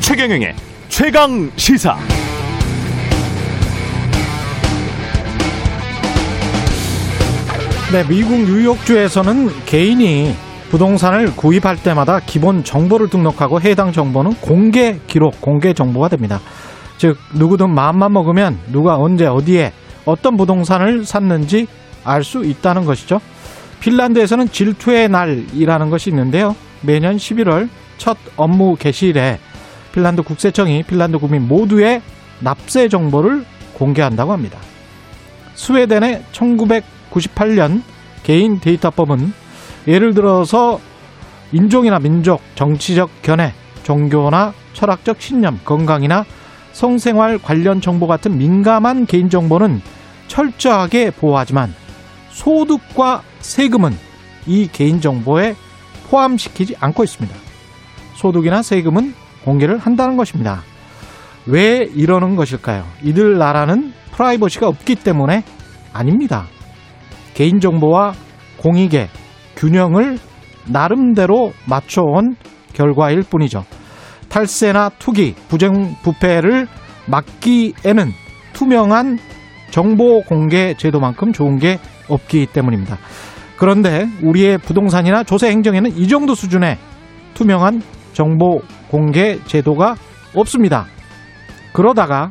최경영의 최강 시사. 네, 미국 뉴욕주에서는 개인이 부동산을 구입할 때마다 기본 정보를 등록하고 해당 정보는 공개 기록, 공개 정보가 됩니다. 즉, 누구든 마음만 먹으면 누가 언제 어디에 어떤 부동산을 샀는지 알 수 있다는 것이죠. 핀란드에서는 질투의 날이라는 것이 있는데요. 매년 11월 첫 업무 개시일에 핀란드 국세청이 핀란드 국민 모두의 납세 정보를 공개한다고 합니다. 스웨덴의 1998년 개인 데이터법은 예를 들어서 인종이나 민족, 정치적 견해, 종교나 철학적 신념, 건강이나 성생활 관련 정보 같은 민감한 개인정보는 철저하게 보호하지만 소득과 세금은 이 개인정보에 포함시키지 않고 있습니다. 소득이나 세금은 공개를 한다는 것입니다. 왜 이러는 것일까요? 이들 나라는 프라이버시가 없기 때문에 아닙니다. 개인정보와 공익의 균형을 나름대로 맞춰온 결과일 뿐이죠. 탈세나 투기, 부정부패를 막기에는 투명한 정보 공개 제도만큼 좋은 게 없기 때문입니다. 그런데 우리의 부동산이나 조세 행정에는 이 정도 수준의 투명한 정보 공개 제도가 없습니다. 그러다가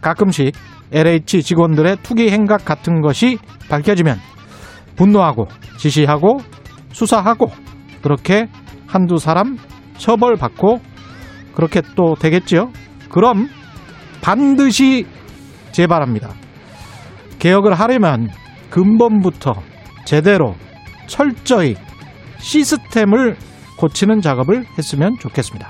가끔씩 LH 직원들의 투기 행각 같은 것이 밝혀지면 분노하고 지시하고 수사하고 그렇게 한두 사람 처벌받고 그렇게 또 되겠지요. 그럼 반드시 재발합니다. 개혁을 하려면 근본부터 제대로 철저히 시스템을 고치는 작업을 했으면 좋겠습니다.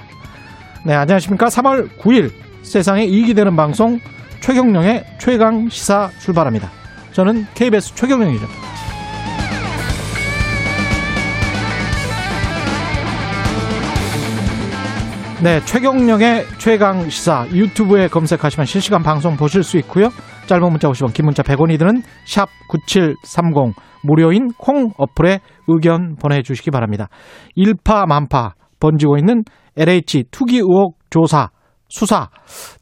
네, 안녕하십니까. 3월 9일 세상에 이익이 되는 방송 최경령의 최강 시사 출발합니다. 저는 KBS 최경령이죠. 네, 최경령의 최강 시사 유튜브에 검색하시면 실시간 방송 보실 수 있고요. 짧은 문자 50원, 긴 문자 100원이 드는 샵 9730 무료인 콩 어플에 의견 보내주시기 바랍니다. 일파만파 번지고 있는 LH 투기 의혹 조사 수사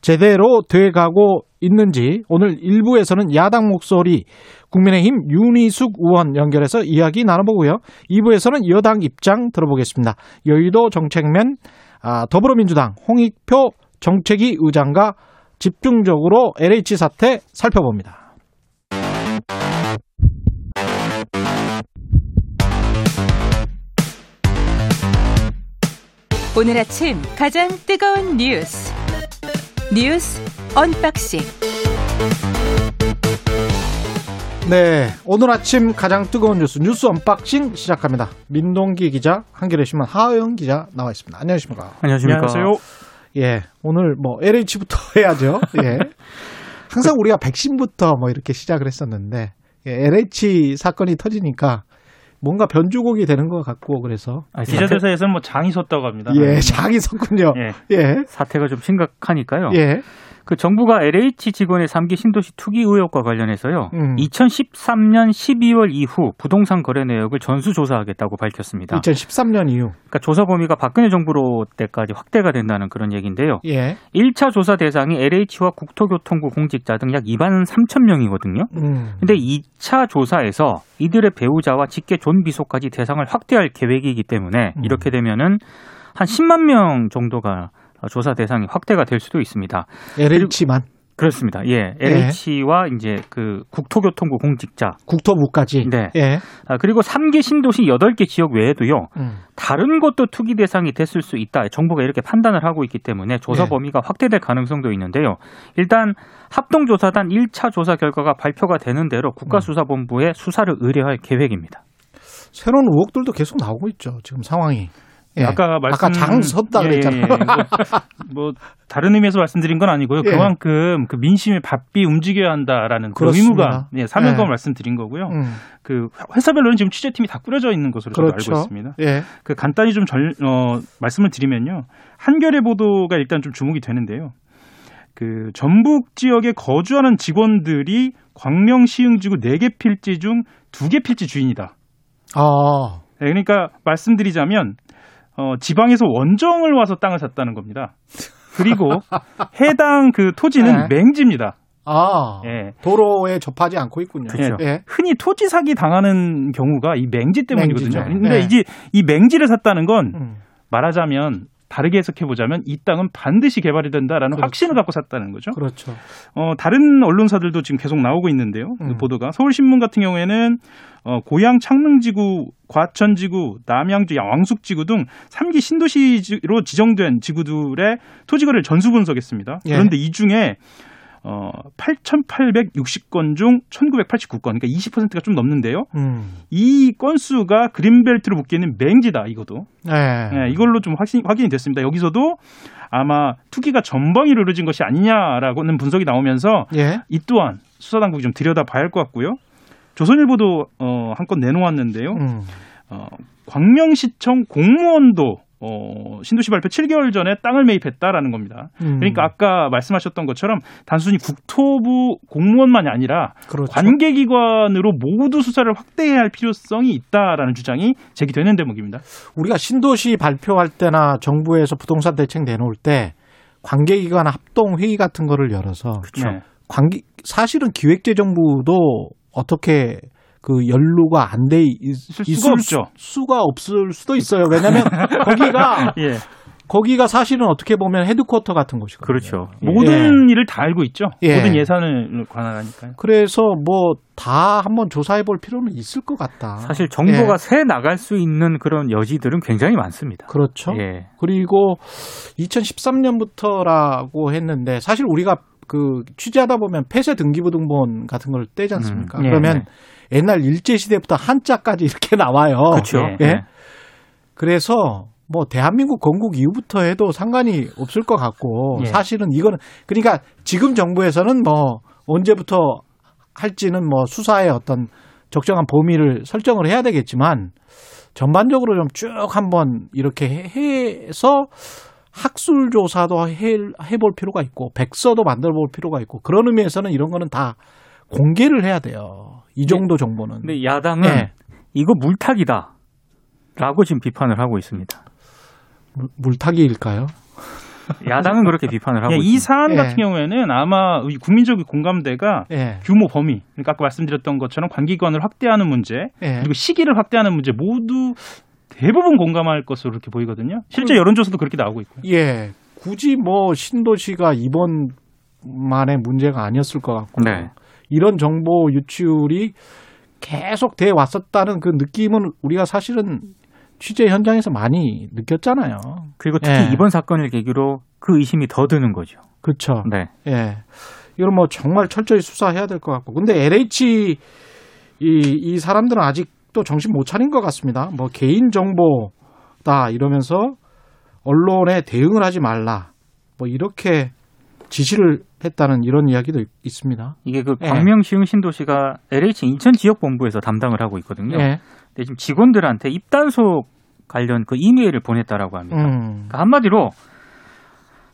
제대로 돼가고 있는지 오늘 1부에서는 야당 목소리 국민의힘 윤희숙 의원 연결해서 이야기 나눠보고요. 2부에서는 여당 입장 들어보겠습니다. 여의도 정책맨 아, 더불어민주당 홍익표 정책위 의장과 집중적으로 LH 사태 살펴봅니다. 오늘 아침 가장 뜨거운 뉴스 뉴스 언박싱 네, 오늘 아침 가장 뜨거운 뉴스 뉴스 unboxing 시작합니다. 민동기 기자, 한겨레 신문 하어영 기자 나와 있습니다. 안녕하십니까? 안녕하십니까? 안녕하세요. 예, 오늘 뭐 LH부터 해야죠. 예. 항상 우리가 백신부터 뭐 이렇게 시작을 했었는데 예, LH 사건이 터지니까 뭔가 변주곡이 되는 것 같고 그래서 아니, 기자들 사이에서는 뭐 장이 섰다고 합니다. 예, 장이 섰군요. 예. 예. 사태가 좀 심각하니까요. 예. 그 정부가 LH 직원의 3기 신도시 투기 의혹과 관련해서요. 음. 2013년 12월 이후 부동산 거래 내역을 전수 조사하겠다고 밝혔습니다. 2013년 이후. 그러니까 조사 범위가 박근혜 정부로 때까지 확대가 된다는 그런 얘기인데요. 예. 1차 조사 대상이 LH와 국토교통부 공직자 등 약 2만 3천 명이거든요. 음. 근데 2차 조사에서 이들의 배우자와 직계 존비속까지 대상을 확대할 계획이기 때문에 음. 이렇게 되면은 한 10만 명 정도가 조사 대상이 확대가 될 수도 있습니다. LH만 그렇습니다. 예. LH와 이제 그 국토교통부 공직자. 국토부까지. 네. 예. 아, 그리고 3개 신도시 8개 지역 외에도요. 음. 다른 것도 투기 대상이 됐을 수 있다. 정부가 이렇게 판단을 하고 있기 때문에 조사 네. 범위가 확대될 가능성도 있는데요. 일단 합동조사단 1차 조사 결과가 발표가 되는 대로 국가수사본부에 수사를 의뢰할 계획입니다. 새로운 의혹들도 계속 나오고 있죠. 지금 상황이. 예. 아까 말씀 아까 장 섰다 예, 그랬잖아요. 예, 예. 뭐, 뭐 다른 의미에서 말씀드린 건 아니고요. 예. 그만큼 그 민심이 바삐 움직여야 한다라는 그. 의무감, 예, 사명감을 예. 말씀드린 거고요. 음. 그 회사별로는 지금 취재팀이 다 꾸려져 있는 것으로 저도 그렇죠. 알고 있습니다. 예. 그 간단히 좀 절, 어, 말씀을 드리면요. 한겨레 보도가 일단 좀 주목이 되는데요. 그 전북 지역에 거주하는 직원들이 광명 시흥지구 4개 필지 중 2개 필지 주인이다. 아, 네, 그러니까 말씀드리자면 어, 지방에서 원정을 와서 땅을 샀다는 겁니다. 그리고 해당 그 토지는 네. 맹지입니다. 아, 예. 도로에 접하지 않고 있군요. 그렇죠. 예. 흔히 토지 사기 당하는 경우가 이 맹지 때문이거든요. 맹지죠. 근데 네. 이제 이 맹지를 샀다는 건 음. 말하자면 다르게 해석해 보자면 이 땅은 반드시 개발이 된다라는 그렇죠. 확신을 갖고 샀다는 거죠. 그렇죠. 어, 다른 언론사들도 지금 계속 나오고 있는데요. 그 음. 보도가 서울신문 같은 경우에는 어, 고양 창릉지구, 과천지구, 남양주 왕숙지구 등 3기 신도시로 지정된 지구들의 토지거래를 전수 분석했습니다. 예. 그런데 이 중에 어, 8,860건 중 1,989건, 그러니까 20%가 좀 넘는데요. 음. 이 건수가 그린벨트로 묶여 있는 맹지다, 이거도. 네. 예, 이걸로 좀 확신, 확인이 됐습니다. 여기서도 아마 투기가 전방위로 이루어진 것이 아니냐라고는 분석이 나오면서 예. 이 또한 수사당국이 좀 들여다봐야 할 것 같고요. 조선일보도 어, 한 건 내놓았는데요. 음. 어, 광명시청 공무원도 어, 신도시 발표 7개월 전에 땅을 매입했다라는 겁니다. 음. 그러니까 아까 말씀하셨던 것처럼 단순히 국토부 공무원만이 아니라 그렇죠. 관계기관으로 모두 수사를 확대해야 할 필요성이 있다라는 주장이 제기되는 대목입니다. 우리가 신도시 발표할 때나 정부에서 부동산 대책 내놓을 때 관계기관 합동 회의 같은 거를 열어서 네. 관계 사실은 기획재정부도 어떻게 그 연루가 안 돼 있을 수가 없죠. 수가 없을 수도 있어요. 왜냐하면 거기가 예. 거기가 사실은 어떻게 보면 헤드쿼터 같은 곳이거든요. 그렇죠. 모든 일을 다 알고 있죠. 예. 모든 예산을 관할하니까요. 그래서 뭐 다 한번 조사해 볼 필요는 있을 것 같다. 사실 정보가 예. 새 나갈 수 있는 그런 여지들은 굉장히 많습니다. 그렇죠. 예. 그리고 2013년부터라고 했는데 사실 우리가 그 취재하다 보면 폐쇄 등기부등본 같은 걸 떼지 않습니까? 음, 예, 그러면 옛날 일제 시대부터 한자까지 이렇게 나와요. 그렇죠. 예. 예. 그래서 뭐 대한민국 건국 이후부터 해도 상관이 없을 것 같고 예. 사실은 이거는 그러니까 지금 정부에서는 뭐 언제부터 할지는 뭐 수사의 어떤 적정한 범위를 설정을 해야 되겠지만 전반적으로 좀 쭉 한번 이렇게 해- 해서 학술 조사도 해, 해볼 필요가 있고 백서도 만들어 볼 필요가 있고 그런 의미에서는 이런 거는 다 공개를 해야 돼요. 이 정도 정보는. 근데 야당은 예. 이거 물타기다. 라고 지금 비판을 하고 있습니다. 물- 물타기일까요? 야당은 그렇게 비판을 하고 예, 이 있습니다. 사안 예. 같은 경우에는 아마 이 국민적인 공감대가 예. 규모 범위, 그러니까 아까 말씀드렸던 것처럼 관기관을 확대하는 문제, 예. 그리고 시기를 확대하는 문제 모두 대부분 공감할 것으로 그렇게 보이거든요. 실제 여론조사도 그렇게 나오고 있고요. 예. 굳이 뭐 신도시가 이번 만의 문제가 아니었을 것 같고 네. 이런 정보 유출이 계속 돼 왔었다는 그 느낌은 우리가 사실은 취재 현장에서 많이 느꼈잖아요. 그리고 특히 예. 이번 사건을 계기로 그 의심이 더 드는 거죠. 그렇죠. 네. 예. 이건 뭐 정말 철저히 수사해야 될 것 같고. 근데 LH 이, 이 사람들은 아직도 정신 못 차린 것 같습니다. 뭐 개인 정보다 이러면서 언론에 대응을 하지 말라. 뭐 이렇게 지시를 했다는 이런 이야기도 있- 있습니다. 이게 그 예. 광명 시흥 신도시가 LH 인천 지역 본부에서 담당을 하고 있거든요. 예. 근데 지금 직원들한테 입단속 관련 그 이메일을 보냈다라고 합니다. 음. 그러니까 한마디로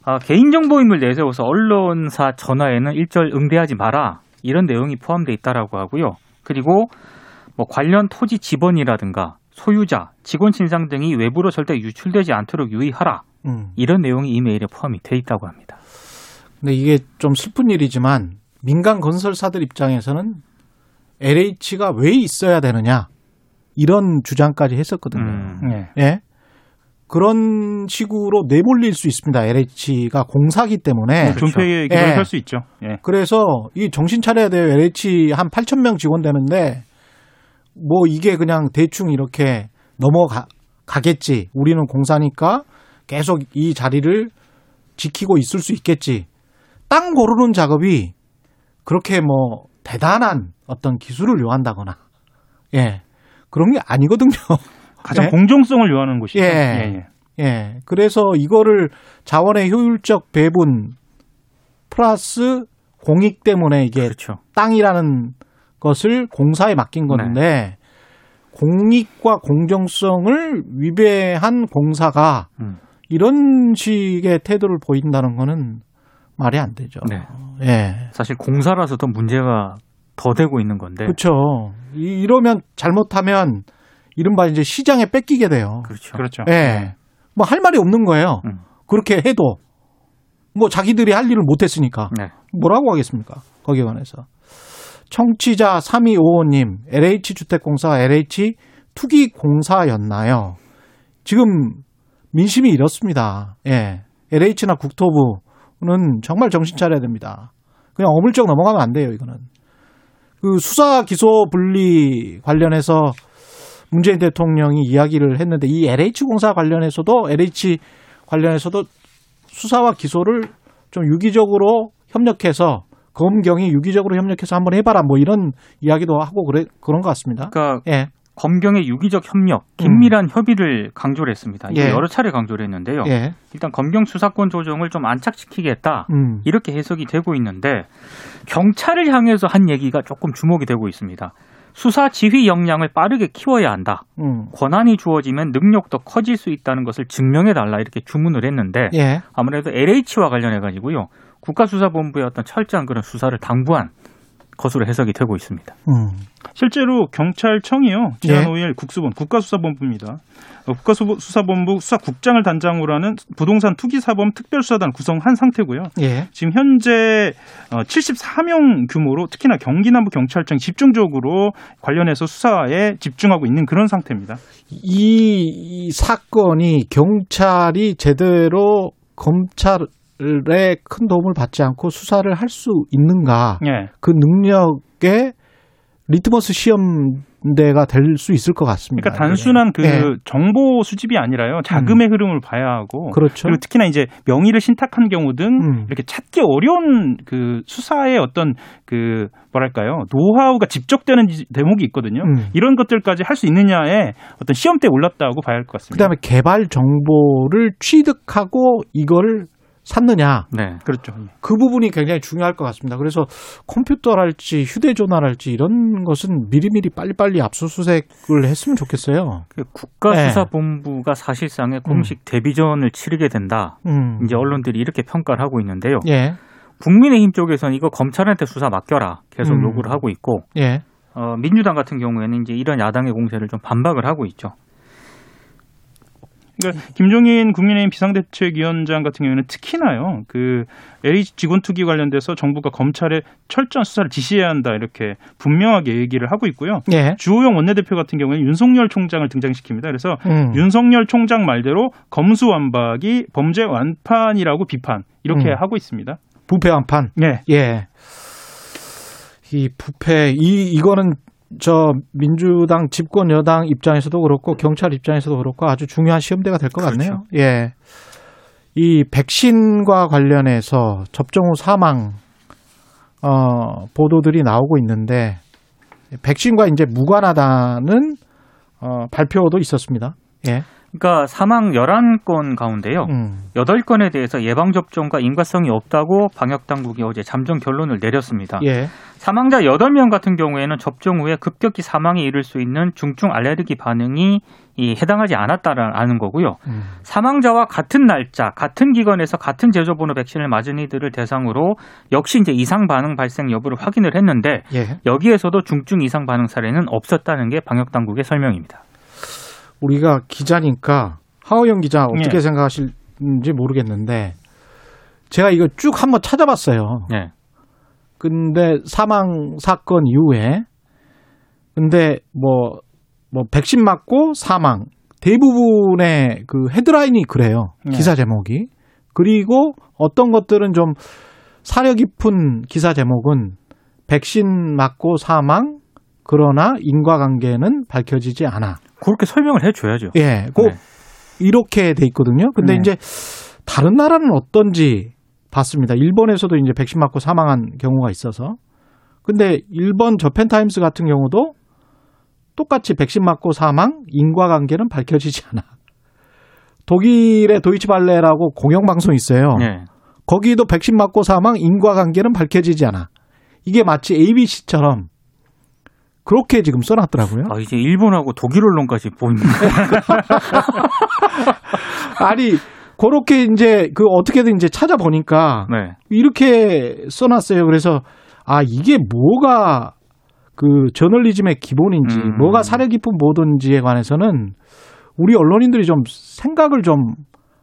아, 개인정보임을 내세워서 언론사 전화에는 일절 응대하지 마라 이런 내용이 포함되어 있다라고 하고요. 그리고 뭐 관련 토지 지번이라든가 소유자, 직원 신상 등이 외부로 절대 유출되지 않도록 유의하라 음. 이런 내용이 이메일에 포함이 돼 있다고 합니다. 근데 이게 좀 슬픈 일이지만 민간 건설사들 입장에서는 LH가 왜 있어야 되느냐 이런 주장까지 했었거든요. 음. 예. 예. 그런 식으로 내몰릴 수 있습니다. LH가 공사기 때문에. 존폐 기로 예. 할수 있죠. 예. 그래서 이 정신 차려야 돼요. LH 한 8천 명 직원 되는데 뭐 이게 그냥 대충 이렇게 넘어가겠지. 우리는 공사니까 계속 이 자리를 지키고 있을 수 있겠지. 땅 고르는 작업이 그렇게 뭐 대단한 어떤 기술을 요한다거나 예 그런 게 아니거든요. 가장 예? 공정성을 요하는 곳이죠. 예. 예, 예. 예. 그래서 이거를 자원의 효율적 배분 플러스 공익 때문에 이게 그렇죠. 땅이라는 것을 공사에 맡긴 건데 공익과 공정성을 위배한 공사가 음. 이런 식의 태도를 보인다는 거는 말이 안 되죠. 네. 예. 사실 공사라서 더 문제가 더 되고 있는 건데. 그렇죠. 이- 이러면 잘못하면 이른바 이제 시장에 뺏기게 돼요. 그렇죠. 그렇죠. 예. 뭐 할 말이 없는 거예요. 음. 그렇게 해도 뭐 자기들이 할 일을 못 했으니까 네. 뭐라고 하겠습니까? 거기에 관해서. 청취자 3255님, LH 주택공사가 LH 투기 공사였나요? 지금 민심이 이렇습니다. 예. LH나 국토부 는 정말 정신 차려야 됩니다. 그냥 어물쩍 넘어가면 안 돼요, 이거는. 그 수사 기소 분리 관련해서 문재인 대통령이 이야기를 했는데 이 LH 공사 관련해서도 LH 관련해서도 수사와 기소를 좀 유기적으로 협력해서 검경이 유기적으로 협력해서 한번 해봐라 뭐 이런 이야기도 하고 그래 그런 것 같습니다. 그러니까 예, 검경의 유기적 협력, 긴밀한 협의를 강조를 했습니다. 예. 여러 차례 강조를 했는데요. 예, 일단 검경 수사권 조정을 좀 안착시키겠다. 음, 이렇게 해석이 되고 있는데 경찰을 향해서 한 얘기가 조금 주목이 되고 있습니다. 수사 지휘 역량을 빠르게 키워야 한다. 음, 권한이 주어지면 능력도 커질 수 있다는 것을 증명해 달라 이렇게 주문을 했는데 예, 아무래도 LH와 관련해 가지고요. 국가수사본부의 어떤 철저한 그런 수사를 당부한 것으로 해석이 되고 있습니다. 음, 실제로 경찰청이요. 지난 예. 5일 국수본 국가수사본부입니다. 어, 국가수사본부 수사국장을 단장으로 하는 부동산 투기사범 특별수사단 구성한 상태고요. 예, 지금 현재 74명 규모로 특히나 경기 남부 경찰청이 집중적으로 관련해서 수사에 집중하고 있는 그런 상태입니다. 이, 이 사건이 경찰이 제대로 검찰의 큰 도움을 받지 않고 수사를 할 수 있는가 예. 그 능력의 리트머스 시험대가 될 수 있을 것 같습니다. 그러니까 단순한 그 예. 정보 수집이 아니라요. 자금의 흐름을 봐야 하고 그렇죠. 그리고 특히나 이제 명의를 신탁한 경우 등 음. 이렇게 찾기 어려운 그 수사의 어떤 그 뭐랄까요 노하우가 집적되는 지- 대목이 있거든요. 음. 이런 것들까지 할 수 있느냐에 어떤 시험대에 올랐다고 봐야 할 것 같습니다. 그다음에 개발 정보를 취득하고 이걸 샀느냐 네. 그렇죠. 그 부분이 굉장히 중요할 것 같습니다. 그래서 컴퓨터랄지 휴대전화랄지 이런 것은 미리미리 빨리빨리 압수수색을 했으면 좋겠어요. 그 국가수사본부가 사실상의 공식 데뷔전을 치르게 된다. 음. 이제 언론들이 이렇게 평가를 하고 있는데요. 예, 국민의힘 쪽에서는 이거 검찰한테 수사 맡겨라 계속 음. 요구를 하고 있고 예, 어, 민주당 같은 경우에는 이제 이런 야당의 공세를 좀 반박을 하고 있죠. 그러니까 김종인 국민의힘 비상대책위원장 같은 경우에는 특히나요 그 LH 직원 투기 관련돼서 정부가 검찰에 철저한 수사를 지시해야 한다 이렇게 분명하게 얘기를 하고 있고요. 예. 주호영 원내대표 같은 경우에는 윤석열 총장을 등장시킵니다. 그래서 음. 윤석열 총장 말대로 검수완박이 범죄 완판이라고 비판 이렇게 음. 하고 있습니다. 부패 완판. 네. 예. 이 부패 이 이거는 저 민주당 집권 여당 입장에서도 그렇고 경찰 입장에서도 그렇고 아주 중요한 시험대가 될 것 같네요. 예. 이 백신과 관련해서 접종 후 사망 어 보도들이 나오고 있는데 백신과 이제 무관하다는 어 발표도 있었습니다. 예. 그러니까 사망 11건 가운데요. 음. 8건에 대해서 예방 접종과 인과성이 없다고 방역 당국이 어제 잠정 결론을 내렸습니다. 예. 사망자 8명 같은 경우에는 접종 후에 급격히 사망에 이를 수 있는 중증 알레르기 반응이 이 해당하지 않았다라는 거고요. 음. 사망자와 같은 날짜, 같은 기관에서 같은 제조번호 백신을 맞은 이들을 대상으로 역시 이제 이상 반응 발생 여부를 확인을 했는데 예. 여기에서도 중증 이상 반응 사례는 없었다는 게 방역 당국의 설명입니다. 우리가 기자니까 하호영 기자 어떻게 예. 생각하실지 모르겠는데 제가 이거 쭉 한번 찾아봤어요. 네. 근데 사망 사건 이후에 근데 뭐뭐 백신 맞고 사망 대부분의 그 헤드라인이 그래요. 네. 기사 제목이. 그리고 어떤 것들은 좀 사려 깊은 기사 제목은 백신 맞고 사망 그러나 인과관계는 밝혀지지 않아. 그렇게 설명을 해줘야죠. 예, 꼭 네. 이렇게 돼 있거든요. 근데 네. 이제 다른 나라는 어떤지 봤습니다. 일본에서도 이제 백신 맞고 사망한 경우가 있어서. 근데 일본 저펜타임스 같은 경우도 똑같이 백신 맞고 사망, 인과관계는 밝혀지지 않아. 독일의 도이치발레라고 공영방송 있어요. 네. 거기도 백신 맞고 사망, 인과관계는 밝혀지지 않아. 이게 마치 ABC처럼 그렇게 지금 써놨더라고요. 아, 이제 일본하고 독일 언론까지 보입니다. 아니 그렇게 이제 그 어떻게든 이제 찾아보니까 네. 이렇게 써놨어요. 그래서 아 이게 뭐가 그 저널리즘의 기본인지 음. 뭐가 사려 깊은 보도인지에 관해서는 우리 언론인들이 좀 생각을 좀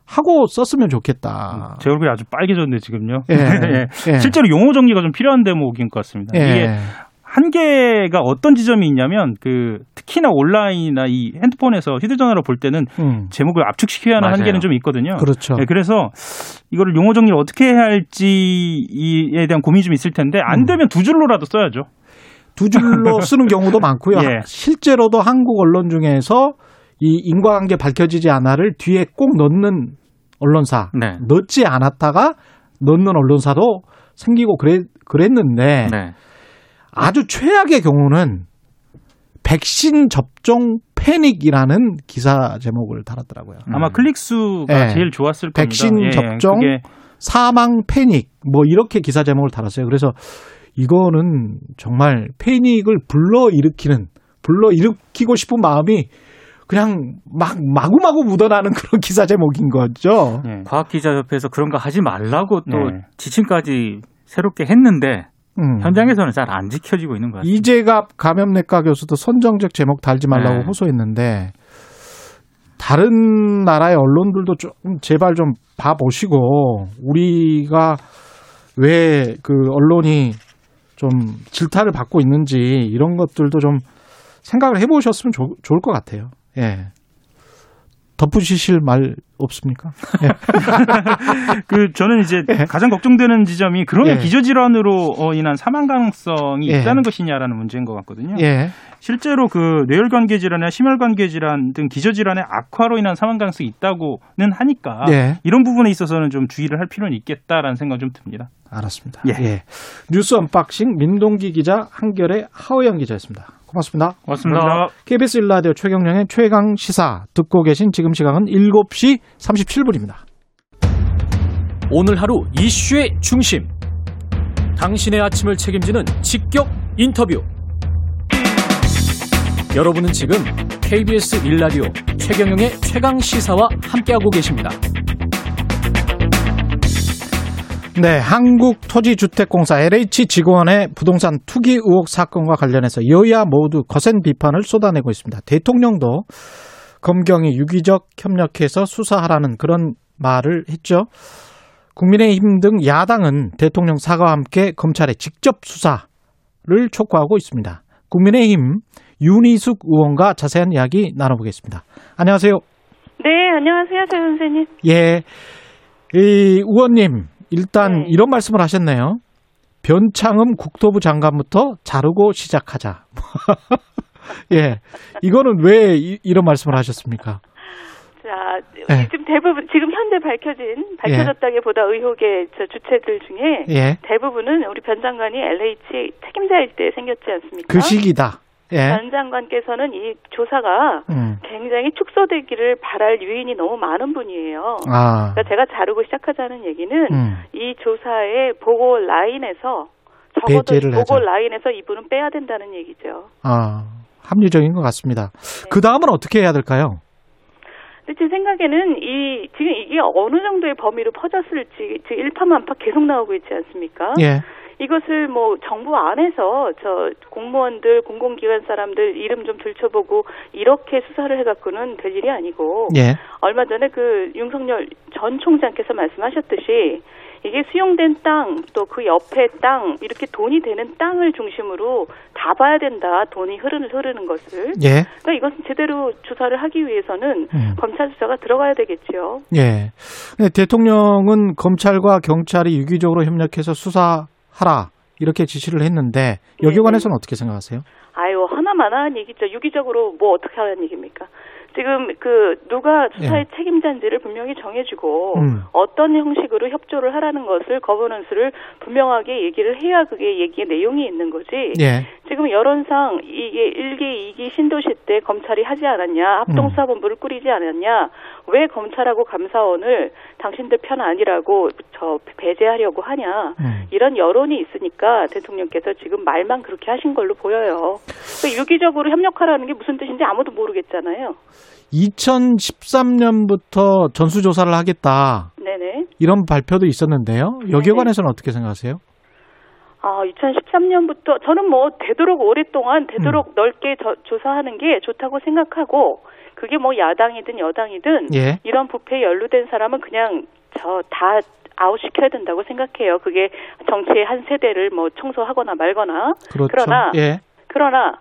하고 썼으면 좋겠다. 제 얼굴이 아주 빨개졌는데 지금요. 예. 예. 예. 실제로 용어 정리가 좀 필요한 대목인 것 같습니다. 예. 이게 한계가 어떤 지점이 있냐면 그 특히나 온라인이나 이 핸드폰에서 휴대전화로 볼 때는 음. 제목을 압축시켜야 하는 맞아요. 한계는 좀 있거든요. 그렇죠. 네, 그래서 이거를 용어 정리를 어떻게 해야 할지에 대한 고민이 좀 있을 텐데 안 음. 되면 두 줄로라도 써야죠. 두 줄로 쓰는 경우도 많고요. 예. 실제로도 한국 언론 중에서 이 인과관계 밝혀지지 않아를 뒤에 꼭 넣는 언론사, 네. 넣지 않았다가 넣는 언론사도 생기고 그랬, 그랬는데 네. 아주 최악의 경우는 백신 접종 패닉이라는 기사 제목을 달았더라고요. 아마 음. 클릭 수가 예. 제일 좋았을 겁니다. 백신 예, 접종 그게 사망 패닉 뭐 이렇게 기사 제목을 달았어요. 그래서 이거는 정말 패닉을 불러 일으키는 불러 일으키고 싶은 마음이 그냥 막 마구마구 묻어나는 그런 기사 제목인 거죠. 예. 과학기자협회에서 그런 거 하지 말라고 또 네. 지침까지 새롭게 했는데 음. 현장에서는 잘 안 지켜지고 있는 것 같습니다. 이재갑 감염내과 교수도 선정적 제목 달지 말라고 네. 호소했는데 다른 나라의 언론들도 좀 제발 좀 봐보시고 우리가 왜 그 언론이 좀 질타를 받고 있는지 이런 것들도 좀 생각을 해보셨으면 좋, 좋을 것 같아요. 예. 덧붙이실 말 없습니까? 그 저는 이제 예. 가장 걱정되는 지점이 그러면 예. 기저질환으로 어, 인한 사망 가능성이 예. 있다는 것이냐라는 문제인 것 같거든요. 예. 실제로 그 뇌혈관계 질환이나 심혈관계 질환 등 기저질환의 악화로 인한 사망 가능성이 있다고는 하니까 예. 이런 부분에 있어서는 좀 주의를 할 필요는 있겠다라는 생각 좀 듭니다. 알았습니다. 예. 예. 뉴스 unboxing 민동기 기자 한겨레 하어영 기자였습니다. 고맙습니다. 고맙습니다. KBS 1라디오 최경영의 최강 시사 듣고 계신 지금 시각은 7시 37분입니다. 오늘 하루 이슈의 중심. 당신의 아침을 책임지는 직격 인터뷰. 여러분은 지금 KBS 1라디오 최경영의 최강 시사와 함께하고 계십니다. 네, 한국토지주택공사 LH 직원의 부동산 투기 의혹 사건과 관련해서 여야 모두 거센 비판을 쏟아내고 있습니다. 대통령도 검경이 유기적 협력해서 수사하라는 그런 말을 했죠. 국민의힘 등 야당은 대통령 사과와 함께 검찰의 직접 수사를 촉구하고 있습니다. 국민의힘 윤희숙 의원과 자세한 이야기 나눠보겠습니다. 안녕하세요. 네, 안녕하세요, 최 선생님. 예. 이 의원님, 일단 네. 이런 말씀을 하셨네요. 변창흠 국토부 장관부터 자르고 시작하자. 예. 이거는 왜 이, 런 말씀을 하셨습니까? 자, 네. 지금 대부분 지금 현재 밝혀진 밝혀졌다기보다 의혹의 저 주체들 중에 예. 대부분은 우리 변 장관이 LH 책임자일 때 생겼지 않습니까? 그 시기다. 예. 변 장관께서는 이 조사가 음. 굉장히 축소되기를 바랄 유인이 너무 많은 분이에요. 아. 그러니까 제가 자르고 시작하자는 얘기는 음. 이 조사의 보고 라인에서 적어도 보고 하자. 라인에서 이분은 빼야 된다는 얘기죠. 아. 합리적인 것 같습니다. 네. 그 다음은 어떻게 해야 될까요? 근데 제 생각에는 이 지금 이게 어느 정도의 범위로 퍼졌을지 지금 일파만파 계속 나오고 있지 않습니까? 예. 이것을 뭐 정부 안에서 저 공무원들 공공기관 사람들 이름 좀 들춰보고 이렇게 수사를 해갖고는 될 일이 아니고 예. 얼마 전에 그 윤석열 전 총장께서 말씀하셨듯이 이게 수용된 땅 또 그 옆에 땅 이렇게 돈이 되는 땅을 중심으로 다 봐야 된다 돈이 흐르는 흐르는 것을 예. 그러니까 이것은 제대로 조사를 하기 위해서는 음. 검찰 수사가 들어가야 되겠죠. 예. 근데 대통령은 검찰과 경찰이 유기적으로 협력해서 수사 하라 이렇게 지시를 했는데 네네. 관해서는 어떻게 생각하세요? 아유 하나마나한 얘기죠. 유기적으로 뭐 어떻게 하라는 얘기입니까? 지금 그 누가 수사의 책임자인지를 분명히 정해주고 예. 음. 어떤 형식으로 협조를 하라는 것을 거버넌스를 분명하게 얘기를 해야 그게 얘기의 내용이 있는 거지. 예. 지금 여론상 이게 1기, 2기 신도시 때 검찰이 하지 않았냐, 합동수사본부를 꾸리지 않았냐, 왜 검찰하고 감사원을 당신들 편 아니라고 저 배제하려고 하냐, 음. 이런 여론이 있으니까 대통령께서 지금 말만 그렇게 하신 걸로 보여요. 그러니까 유기적으로 협력하라는 게 무슨 뜻인지 아무도 모르겠잖아요. 2013년부터 전수조사를 하겠다. 네네. 이런 발표도 있었는데요. 여기에 관해서는 어떻게 생각하세요? 아, 2013년부터 저는 뭐 되도록 오랫동안 되도록 음. 넓게 저- 조사하는 게 좋다고 생각하고 그게 뭐 야당이든 여당이든 예. 이런 부패에 연루된 사람은 그냥 저 다 아웃시켜야 된다고 생각해요. 그게 정치의 한 세대를 뭐 청소하거나 말거나. 그렇죠. 그러나 예. 그러나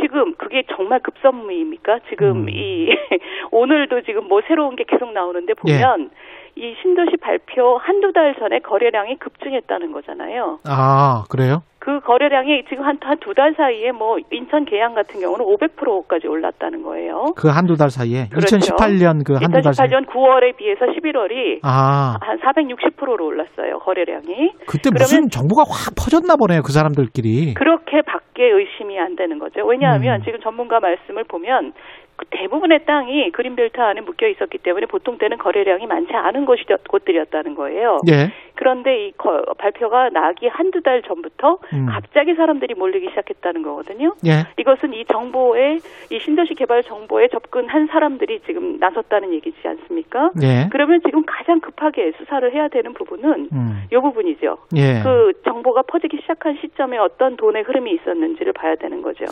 지금 그게 정말 급선무입니까? 지금 음. 이 오늘도 지금 뭐 새로운 게 계속 나오는데 보면 이 신도시 발표 한두 달 전에 거래량이 급증했다는 거잖아요. 아, 그래요? 그 거래량이 지금 한한두 달 사이에 뭐 인천 계양 같은 경우는 500%까지 올랐다는 거예요. 그 한두 달 사이에. 그렇죠. 2018년 그 한두 달 사이에. 2018년 9월에 비해서 11월이 아, 한 460%로 올랐어요. 거래량이. 그때 무슨 정보가 확 퍼졌나 보네요. 그 사람들끼리. 그렇게 밖에 의심이 안 되는 거죠. 왜냐하면 음. 지금 전문가 말씀을 보면 그 대부분의 땅이 그린벨트 안에 묶여 있었기 때문에 보통 때는 거래량이 많지 않은 곳이 곳들이었다는 거예요. 예. 그런데 이 거- 발표가 나기 한두 달 전부터 음. 갑자기 사람들이 몰리기 시작했다는 거거든요. 예. 이것은 이 정보에 이 신도시 개발 정보에 접근한 사람들이 지금 나섰다는 얘기지 않습니까? 예. 그러면 지금 가장 급하게 수사를 해야 되는 부분은 음. 이 부분이죠. 예. 그 정보가 퍼지기 시작한 시점에 어떤 돈의 흐름이 있었는지를 봐야 되는 거죠.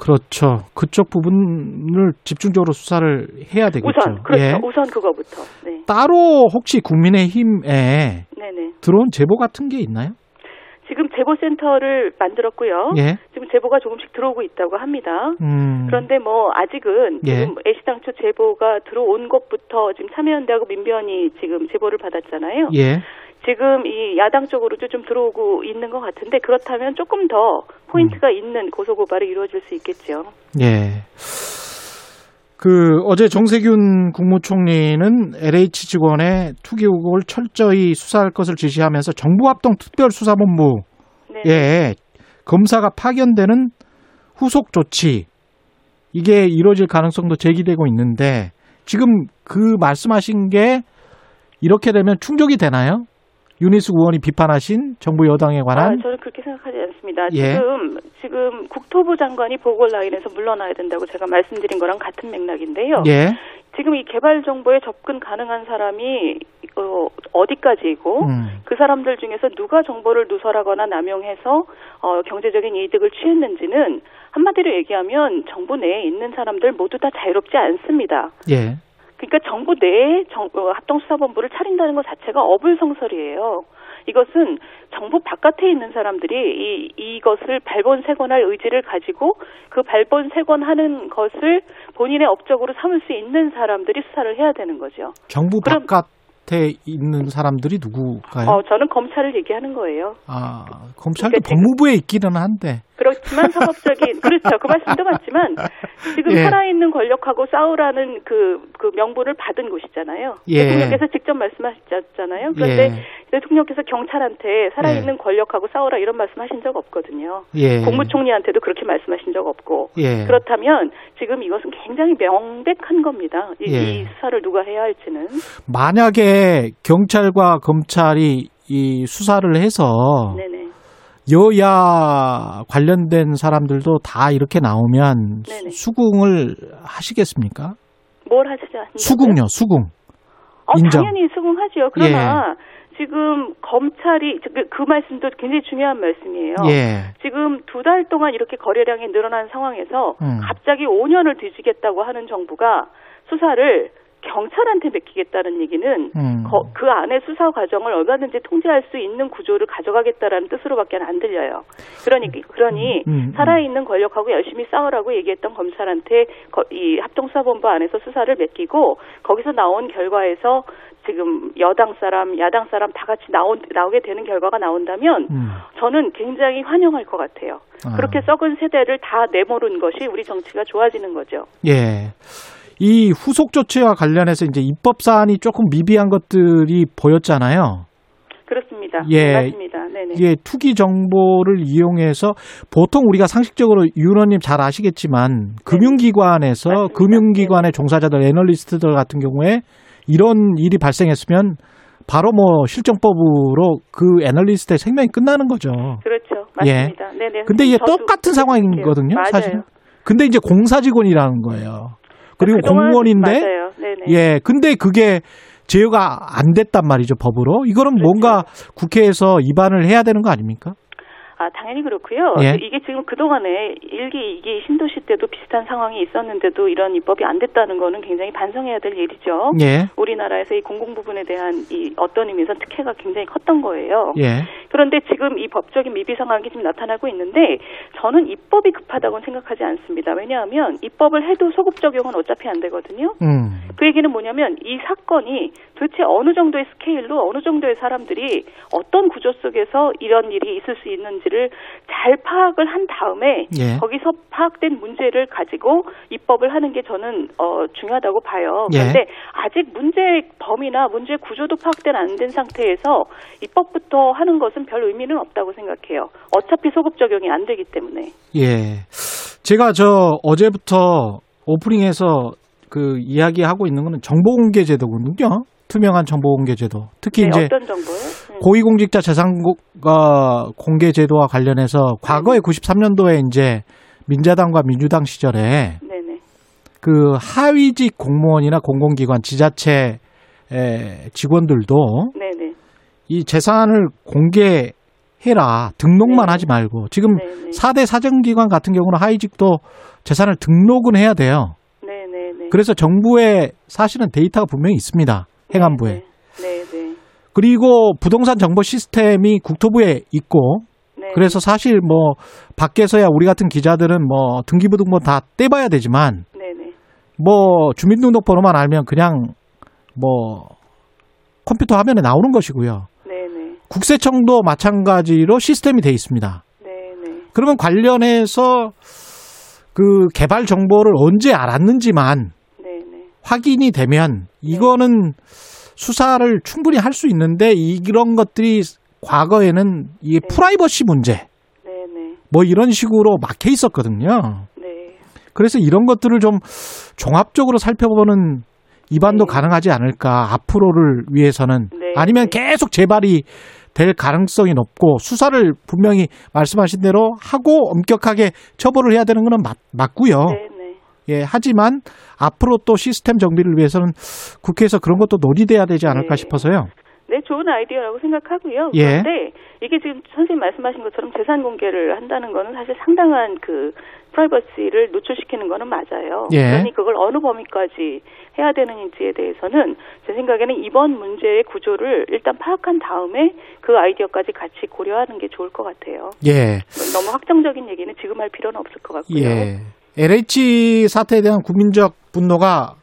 그렇죠. 그쪽 부분을 집중적으로 수사를 해야 되겠죠. 우선 그렇죠. 예. 우선 그거부터. 네, 따로 혹시 국민의힘에 네네. 들어온 제보 같은 게 있나요? 지금 제보센터를 만들었고요. 예. 지금 제보가 조금씩 들어오고 있다고 합니다. 음. 그런데 뭐 아직은 예. 지금 애시당초 제보가 들어온 것부터 지금 참여연대하고 민변이 지금 제보를 받았잖아요. 예. 지금 이 야당 쪽으로도 좀 들어오고 있는 것 같은데 그렇다면 조금 더 포인트가 음. 있는 고소 고발이 이루어질 수 있겠죠. 예. 그 어제 정세균 국무총리는 LH 직원의 투기 의혹을 철저히 수사할 것을 지시하면서 정부합동 특별수사본부에 네. 검사가 파견되는 후속 조치 이게 이루어질 가능성도 제기되고 있는데 지금 그 말씀하신 게 이렇게 되면 충족이 되나요? 유니스 의원이 비판하신 정부 여당에 아, 관한 저는 그렇게 생각하지 않습니다. 예. 지금 지금 국토부 장관이 보궐 라인에서 물러나야 된다고 제가 말씀드린 거랑 같은 맥락인데요. 예. 지금 이 개발 정보에 접근 가능한 사람이 어, 어디까지이고 음. 그 사람들 중에서 누가 정보를 누설하거나 남용해서 어, 경제적인 이득을 취했는지는 한마디로 얘기하면 정부 내에 있는 사람들 모두 다 자유롭지 않습니다. 예. 그러니까 정부 내에 정, 어, 합동수사본부를 차린다는 것 자체가 어불성설이에요. 이것은 정부 바깥에 있는 사람들이 이, 이것을 발본색원할 의지를 가지고 그 발본색원하는 것을 본인의 업적으로 삼을 수 있는 사람들이 수사를 해야 되는 거죠. 정부 그럼- 바깥에 있는 사람들이 누구가요? 어, 저는 검찰을 얘기하는 거예요. 아, 검찰도 그러니까 법무부에 있기는 한데. 그렇지만 상업적인 그렇죠 그 말씀도 맞지만 지금 예. 살아있는 권력하고 싸우라는 그, 그 명분을 받은 곳이잖아요. 예. 대통령께서 직접 말씀하셨잖아요. 그런데 예. 대통령께서 경찰한테 살아있는 권력하고 싸우라 이런 말씀하신 적 없거든요. 예. 국무총리한테도 그렇게 말씀하신 적 없고 예. 그렇다면 지금 이것은 굉장히 명백한 겁니다. 이, 예. 이 수사를 누가 해야 할지는 만약에 경찰과 검찰이 이 수사를 해서 네네 여야 관련된 사람들도 다 이렇게 나오면 네네. 수긍을 하시겠습니까? 뭘 하시지 않습니까? 수긍요, 수긍. 어, 인정. 당연히 수긍하죠. 그러나 지금 검찰이 그, 그 말씀도 굉장히 중요한 말씀이에요. 예. 지금 두 달 동안 이렇게 거래량이 늘어난 상황에서 음. 갑자기 5년을 뒤지겠다고 하는 정부가 수사를 경찰한테 맡기겠다는 얘기는 음. 거- 그 안에 수사 과정을 얼마든지 통제할 수 있는 구조를 가져가겠다라는 뜻으로밖에 안 들려요. 그러니 그러니 음, 음. 살아있는 권력하고 열심히 싸우라고 얘기했던 검찰한테 거- 이 합동수사본부 안에서 수사를 맡기고 거기서 나온 결과에서 지금 여당 사람, 야당 사람 다 같이 나온 나오게 되는 결과가 나온다면 음. 저는 굉장히 환영할 것 같아요. 아. 그렇게 썩은 세대를 다 내모른 것이 우리 정치가 좋아지는 거죠. 예. 이 후속 조치와 관련해서 이제 입법 사안이 조금 미비한 것들이 보였잖아요. 그렇습니다. 예. 맞습니다. 네네. 이게 투기 정보를 이용해서 보통 우리가 상식적으로 윤 의원님 잘 아시겠지만 금융기관에서 네. 맞습니다. 금융기관의 종사자들 애널리스트들 같은 경우에 이런 일이 발생했으면 바로 뭐 실정법으로 그 애널리스트의 생명이 끝나는 거죠. 그렇죠. 맞습니다. 네네. 근데 이게 똑같은 상황이거든요, 맞아요. 사실은. 근데 이제 공사 직원이라는 거예요. 그리고 공무원인데. 예, 근데 그게 제어가 안 됐단 말이죠, 법으로. 이거는 그렇죠. 뭔가 국회에서 입안을 해야 되는 거 아닙니까? 아, 당연히 그렇고요. 예. 이게 지금 그동안에 일기 이기 신도시 때도 비슷한 상황이 있었는데도 이런 입법이 안 됐다는 거는 굉장히 반성해야 될 일이죠. 예. 우리나라에서 이 공공 부분에 대한 이 어떤 의미에서 특혜가 굉장히 컸던 거예요. 예. 그런데 지금 이 법적인 미비 상황이 지금 나타나고 있는데 저는 입법이 급하다고는 생각하지 않습니다. 왜냐하면 입법을 해도 소급 적용은 어차피 안 되거든요. 음. 그 얘기는 뭐냐면 이 사건이 도대체 어느 정도의 스케일로 어느 정도의 사람들이 어떤 구조 속에서 이런 일이 있을 수 있는지 를잘 파악을 한 다음에 예. 거기서 파악된 문제를 가지고 입법을 하는 게 저는 어, 중요하다고 봐요. 예. 그런데 아직 문제 범위나 문제 구조도 파악된 안 된 상태에서 입법부터 하는 것은 별 의미는 없다고 생각해요. 어차피 소급 적용이 안 되기 때문에. 예. 제가 저 어제부터 오프닝에서 그 이야기하고 있는 거는 정보 공개 제도거든요. 투명한 정보 공개 제도. 특히 네, 이제? 음. 고위공직자 재산가 공개 제도와 관련해서 과거에 93년도에 이제 민자당과 민주당 시절에 네네. 그 하위직 공무원이나 공공기관 지자체 에, 직원들도 네네. 이 재산을 공개해라 등록만 네. 하지 말고 지금. 4대 사정기관 같은 경우는 하위직도 재산을 등록은 해야 돼요. 그래서 정부에 사실은 데이터가 분명히 있습니다. 행안부에. 네, 네. 그리고 부동산 정보 시스템이 국토부에 있고 네. 그래서 사실 뭐 밖에서야 우리 같은 기자들은 뭐 등기부등본 다 떼봐야 되지만 네 네. 뭐 주민등록번호만 알면 그냥 뭐 컴퓨터 화면에 나오는 것이고요. 국세청도 마찬가지로 시스템이 돼 있습니다. 그러면 관련해서 그 개발 정보를 언제 알았는지만. 확인이 되면 이거는 수사를 충분히 할 수 있는데 이런 것들이 과거에는 이게 네. 프라이버시 문제 네네. 뭐 이런 식으로 막혀 있었거든요. 네. 그래서 이런 것들을 좀 종합적으로 살펴보는 입안도 네. 가능하지 않을까 앞으로를 위해서는 네, 아니면 네. 계속 재발이 될 가능성이 높고 수사를 분명히 말씀하신 대로 하고 엄격하게 처벌을 해야 되는 거는 맞, 맞고요. 네네. 예, 하지만 앞으로 또 시스템 정비를 위해서는 국회에서 그런 것도 논의돼야 되지 않을까 네. 싶어서요. 네, 좋은 아이디어라고 생각하고요. 예. 그런데 이게 지금 선생님 말씀하신 것처럼 재산 공개를 한다는 거는 사실 상당한 그 프라이버시를 노출시키는 거는 맞아요. 예. 그러니 그걸 어느 범위까지 해야 되는지에 대해서는 제 생각에는 이번 문제의 구조를 일단 파악한 다음에 그 아이디어까지 같이 고려하는 게 좋을 것 같아요. 예, 너무 확정적인 얘기는 지금 할 필요는 없을 것 같고요. 예. LH 사태에 대한 국민적 분노가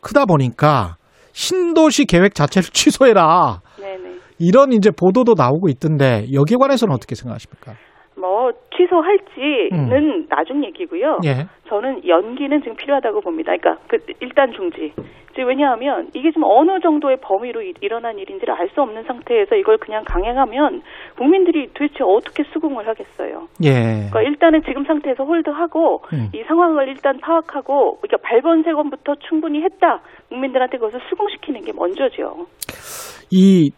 크다 보니까 신도시 계획 자체를 취소해라. 네네. 이런 이제 보도도 나오고 있던데 여기에 관해서는 어떻게 생각하십니까? 뭐 취소할지는 나중 얘기고요. 음. 예. 저는 연기는 지금 필요하다고 봅니다. 그러니까 그 일단 중지. 이제 왜냐하면 이게 좀 어느 정도의 범위로 일- 일어난 일인지를 알 수 없는 상태에서 이걸 그냥 강행하면 국민들이 도대체 어떻게 수긍을 하겠어요. 예. 그러니까 일단은 지금 상태에서 홀드하고 음. 이 상황을 일단 파악하고 그러니까 발본색원부터 충분히 했다. 국민들한테 그것을 수긍시키는 게 먼저죠. 이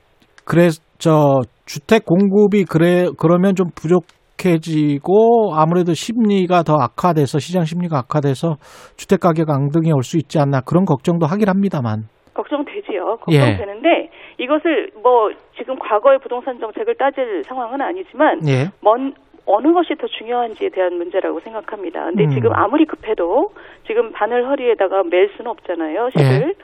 그래 저 주택 공급이 그래 그러면 좀 부족 해지고 아무래도 심리가 더 악화돼서 시장 심리가 악화돼서 주택 가격 앙등이 올 수 있지 않나 그런 걱정도 하긴 합니다만. 걱정되지요. 예. 걱정되는데 이것을 뭐 지금 과거의 부동산 정책을 따질 상황은 아니지만 예. 먼 어느 것이 더 중요한지에 대한 문제라고 생각합니다. 근데 음. 지금 아무리 급해도 지금 바늘 허리에다가 멜 수는 없잖아요. 예. 실을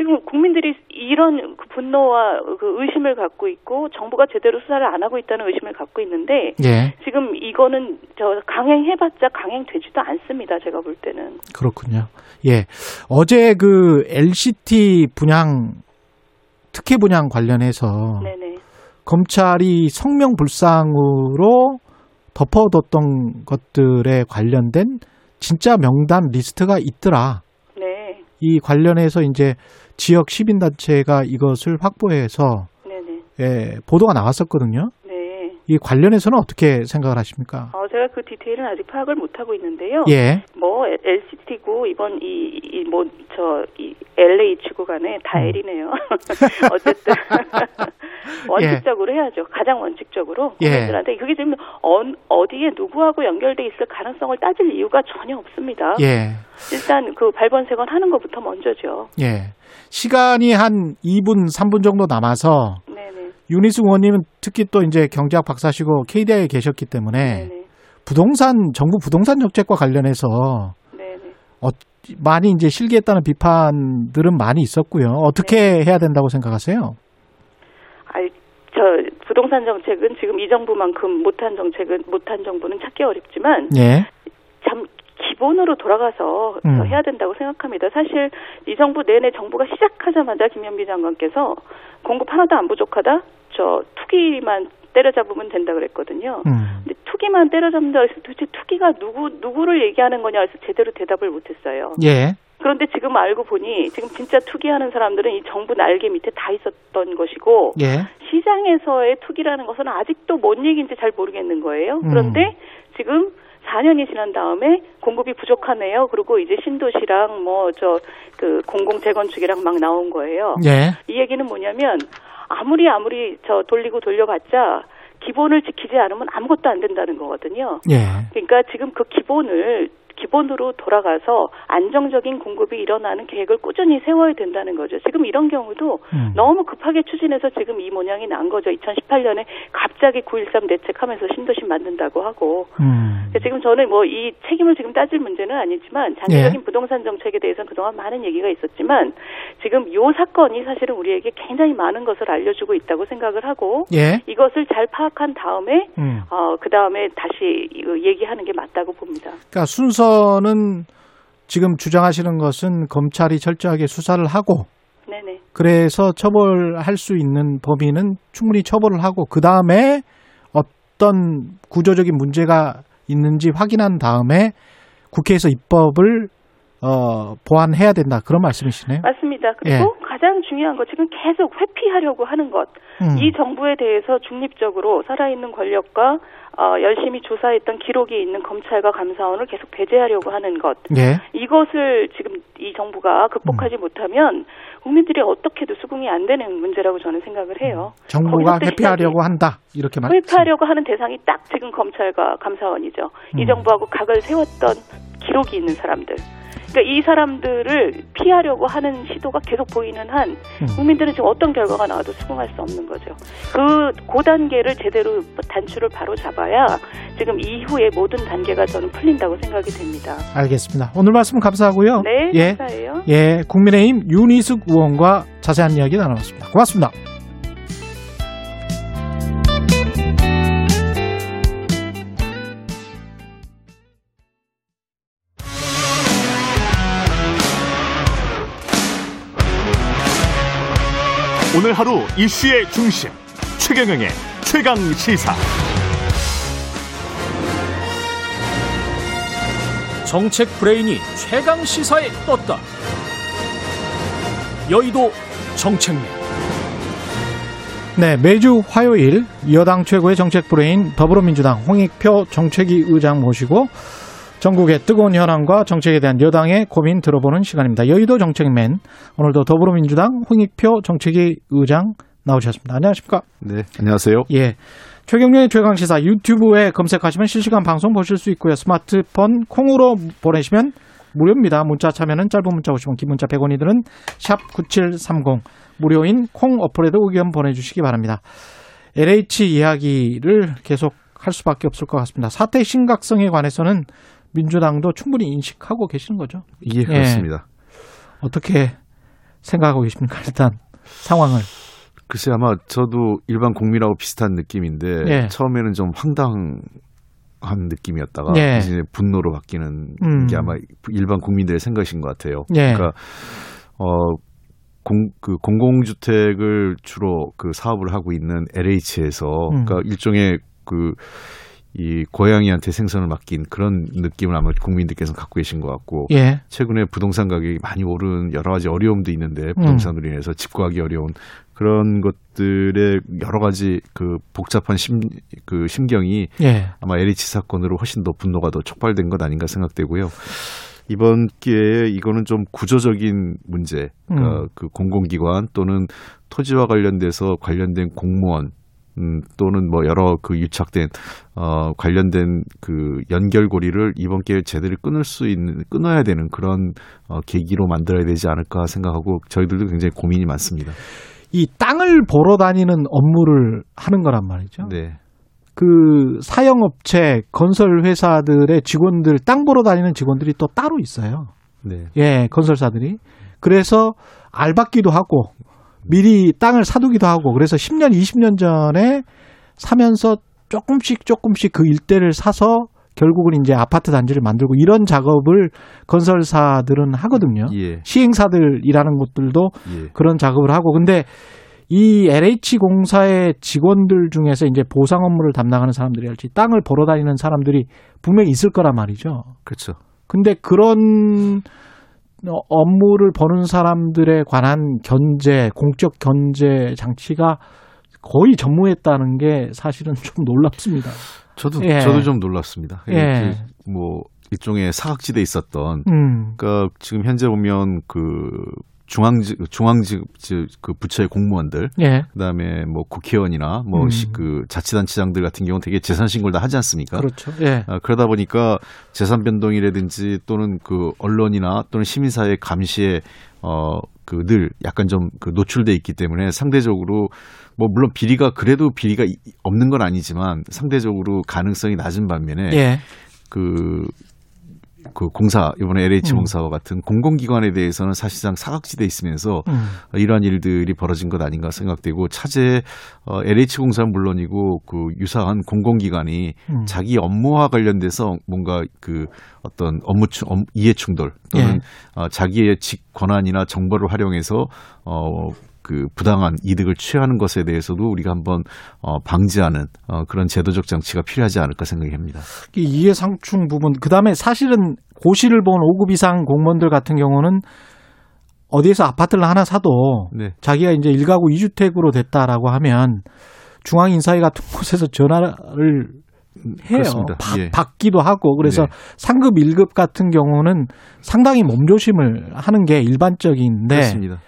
지금 국민들이 이런 그 분노와 그 의심을 갖고 있고 정부가 제대로 수사를 안 하고 있다는 의심을 갖고 있는데 예. 지금 이거는 저 강행해봤자 강행되지도 않습니다. 제가 볼 때는. 그렇군요. 예. 어제 그 LCT 분양 특혜 분양 관련해서 네네. 검찰이 성명 불상으로 덮어뒀던 것들에 관련된 진짜 명단 리스트가 있더라. 네. 이 관련해서 이제 지역 시민단체가 이것을 확보해서 네네. 예, 보도가 나왔었거든요. 네. 이 관련해서는 어떻게 생각을 하십니까? 어, 제가 그 디테일은 아직 파악을 못 하고 있는데요. 예, 뭐 LCT고 이번 이 뭐저이 LH고 간에 다 음. L이네요. 어쨌든 원칙적으로 해야죠. 가장 원칙적으로 예. 국민들한테 그게 지금 어, 어디에 누구하고 연결돼 있을 가능성을 따질 이유가 전혀 없습니다. 예. 일단 그 발번 세건 하는 것부터 먼저죠. 예. 시간이 한 2분, 3분 정도 남아서. 윤희숙 의원님은 특히 또 이제 경제학 박사시고 KDI에 계셨기 때문에 네네. 부동산 정부 부동산 정책과 관련해서 네네. 어, 많이 이제 실기했다는 비판들은 많이 있었고요. 어떻게 해야 된다고 생각하세요? 아, 저 부동산 정책은 지금 이 정부만큼 못한 정책은 못한 정부는 찾기 어렵지만 예. 참 기본으로 돌아가서 음. 더 해야 된다고 생각합니다. 사실 이 정부 내내 정부가 시작하자마자 김현미 장관께서 공급 하나도 안 부족하다. 저 투기만 때려잡으면 된다 그랬거든요. 음. 근데 투기만 때려잡는다 그래서 도대체 투기가 누구 누구를 얘기하는 거냐 해서 제대로 대답을 못했어요. 예. 그런데 지금 알고 보니 지금 진짜 투기하는 사람들은 이 정부 날개 밑에 다 있었던 것이고 예. 시장에서의 투기라는 것은 아직도 뭔 얘기인지 잘 모르겠는 거예요. 음. 그런데 지금 4년이 지난 다음에 공급이 부족하네요. 그리고 이제 신도시랑 뭐 저 그 공공 재건축이랑 막 나온 거예요. 예. 이 얘기는 뭐냐면 아무리 아무리 저 돌리고 돌려봤자 기본을 지키지 않으면 아무것도 안 된다는 거거든요. 예. 그러니까 지금 그 기본을 기본으로 돌아가서 안정적인 공급이 일어나는 계획을 꾸준히 세워야 된다는 거죠. 지금 이런 경우도 음. 너무 급하게 추진해서 지금 이 모양이 난 거죠. 2018년에 갑자기 9.13 대책하면서 신도시 만든다고 하고. 음. 지금 저는 뭐 이 책임을 지금 따질 문제는 아니지만 장기적인 부동산 정책에 대해서는 그동안 많은 얘기가 있었지만 지금 요 사건이 사실은 우리에게 굉장히 많은 것을 알려주고 있다고 생각을 하고 예. 이것을 잘 파악한 다음에 음. 어, 그 다음에 다시 얘기하는 게 맞다고 봅니다. 그러니까 순서 는 지금 주장하시는 것은 검찰이 철저하게 수사를 하고 네네. 그래서 처벌할 수 있는 범인은 충분히 처벌을 하고 그 다음에 어떤 구조적인 문제가 있는지 확인한 다음에 국회에서 입법을 어, 보완해야 된다 그런 말씀이시네요. 맞습니다. 그리고 가장 중요한 거 지금 계속 회피하려고 하는 것. 음. 이 정부에 대해서 중립적으로 살아있는 권력과 어, 열심히 조사했던 기록이 있는 검찰과 감사원을 계속 배제하려고 하는 것. 예. 이것을 지금 이 정부가 극복하지 음. 못하면 국민들이 어떻게도 수긍이 안 되는 문제라고 저는 생각을 해요. 정부가 거기서부터 회피하려고 한다 이렇게 말. 회피하려고 하는 대상이 딱 지금 검찰과 감사원이죠. 이 음. 정부하고 각을 세웠던 기록이 있는 사람들. 그러니까 이 사람들을 피하려고 하는 시도가 계속 보이는 한 음. 국민들은 지금 어떤 결과가 나와도 수긍할 수 없는 거죠. 그, 그 단계를 제대로 단추를 바로 잡아야 지금 이후의 모든 단계가 저는 풀린다고 생각이 됩니다. 알겠습니다. 오늘 말씀 감사하고요. 네, 예. 감사해요. 예, 국민의힘 윤희숙 의원과 자세한 이야기 나눠봤습니다. 고맙습니다. 오늘 하루 이슈의 중심 최경영의 최강 시사. 정책 브레인이 최강 시사에 떴다. 여의도 정책man. 네, 매주 화요일 여당 최고의 정책 브레인 더불어민주당 홍익표 정책위 의장 모시고 정국의 뜨거운 현안과 정책에 대한 여당의 고민 들어보는 시간입니다. 여의도 정책man 오늘도 더불어민주당 홍익표 정책위 의장 나오셨습니다. 안녕하십니까? 네, 안녕하세요. 예. 최경영의 최강시사 유튜브에 검색하시면 실시간 방송 보실 수 있고요. 스마트폰 콩으로 보내시면 무료입니다. 문자 참여는 짧은 문자 50원, 긴 문자 100원이 드는 샵 9730 무료인 콩 어플에도 의견 보내주시기 바랍니다. LH 이야기를 계속 할 수밖에 없을 것 같습니다. 사태 심각성에 관해서는 민주당도 충분히 인식하고 계시는 거죠. 예, 그렇습니다. 어떻게 생각하고 계십니까? 일단 상황을. 글쎄 아마 저도 일반 국민하고 비슷한 느낌인데 예. 처음에는 좀 황당한 느낌이었다가 예. 이제 분노로 바뀌는 음. 게 아마 일반 국민들의 생각인 것 같아요. 예. 그러니까 어 공, 그 공공주택을 주로 그 사업을 하고 있는 LH에서 음. 그러니까 일종의 그 이 고양이한테 생선을 맡긴 그런 느낌을 아마 국민들께서 갖고 계신 것 같고 예. 최근에 부동산 가격이 많이 오른 여러 가지 어려움도 있는데 부동산으로 인해서 집 구하기 어려운 그런 것들의 여러 가지 그 복잡한 심 그 심경이 예. 아마 LH 사건으로 훨씬 더 분노가 더 촉발된 것 아닌가 생각되고요. 이번 기회에 이거는 좀 구조적인 문제, 그러니까 음. 그 공공기관 또는 토지와 관련돼서 관련된 공무원 음, 또는 뭐 여러 그 유착된 어 관련된 그 연결고리를 이번 기회에 제대로 끊을 수 있는 끊어야 되는 그런 어 계기로 만들어야 되지 않을까 생각하고 저희들도 굉장히 고민이 많습니다. 이 땅을 보러 다니는 업무를 하는 거란 말이죠. 네. 그 사형업체, 건설 회사들의 직원들, 땅 보러 다니는 직원들이 또 따로 있어요. 네. 예, 건설사들이. 그래서 알받기도 하고 미리 땅을 사두기도 하고 그래서 10년, 20년 전에 사면서 조금씩 조금씩 그 일대를 사서 결국은 이제 아파트 단지를 만들고 이런 작업을 건설사들은 하거든요. 예. 시행사들이라는 곳들도 예. 그런 작업을 하고 근데 이 LH 공사의 직원들 중에서 이제 보상 업무를 담당하는 사람들이 할지 땅을 보러 다니는 사람들이 분명히 있을 거란 말이죠. 그렇죠. 근데 그런 어, 업무를 보는 사람들에 관한 견제, 공적 견제 장치가 거의 전무했다는 게 사실은 좀 놀랍습니다. 저도 예. 저도 좀 놀랐습니다. 예. 그뭐 일종의 사각지대에 있었던 음, 그러니까 지금 현재 보면 그 중앙지 중앙지 그 부처의 공무원들 예, 그다음에 뭐 국회의원이나 뭐 음. 그 자치단체장들 같은 경우는 되게 재산 신고를 다 하지 않습니까? 그렇죠. 예, 아, 그러다 보니까 재산 변동이라든지 또는 그 언론이나 또는 시민사회 감시에 어 그 늘 약간 좀 그 노출돼 있기 때문에 상대적으로 뭐 물론 비리가 그래도 비리가 이- 없는 건 아니지만 상대적으로 가능성이 낮은 반면에 예, 그, 그 공사, 이번에 LH 음. 공사와 같은 공공기관에 대해서는 사실상 사각지대에 있으면서 음, 이러한 일들이 벌어진 것 아닌가 생각되고 차제 어, LH 공사는 물론이고 그 유사한 공공기관이 음. 자기 업무와 관련돼서 뭔가 그 어떤 업무 충, 이해 충돌 또는 예. 어, 자기의 직 권한이나 정보를 활용해서 어, 그 부당한 이득을 취하는 것에 대해서도 우리가 한번 어, 방지하는 어, 그런 제도적 장치가 필요하지 않을까 생각합니다. 이 이해상충 부분, 그 다음에 사실은 고시를 본 5급 이상 공무원들 같은 경우는 어디에서 아파트를 하나 사도 네. 자기가 이제 1가구 2주택으로 됐다라고 하면 중앙인사회 같은 곳에서 전화를 해요. 받, 예. 받기도 하고 그래서 네. 상급 1급 같은 경우는 상당히 몸조심을 하는 게 일반적인데 그렇습니다.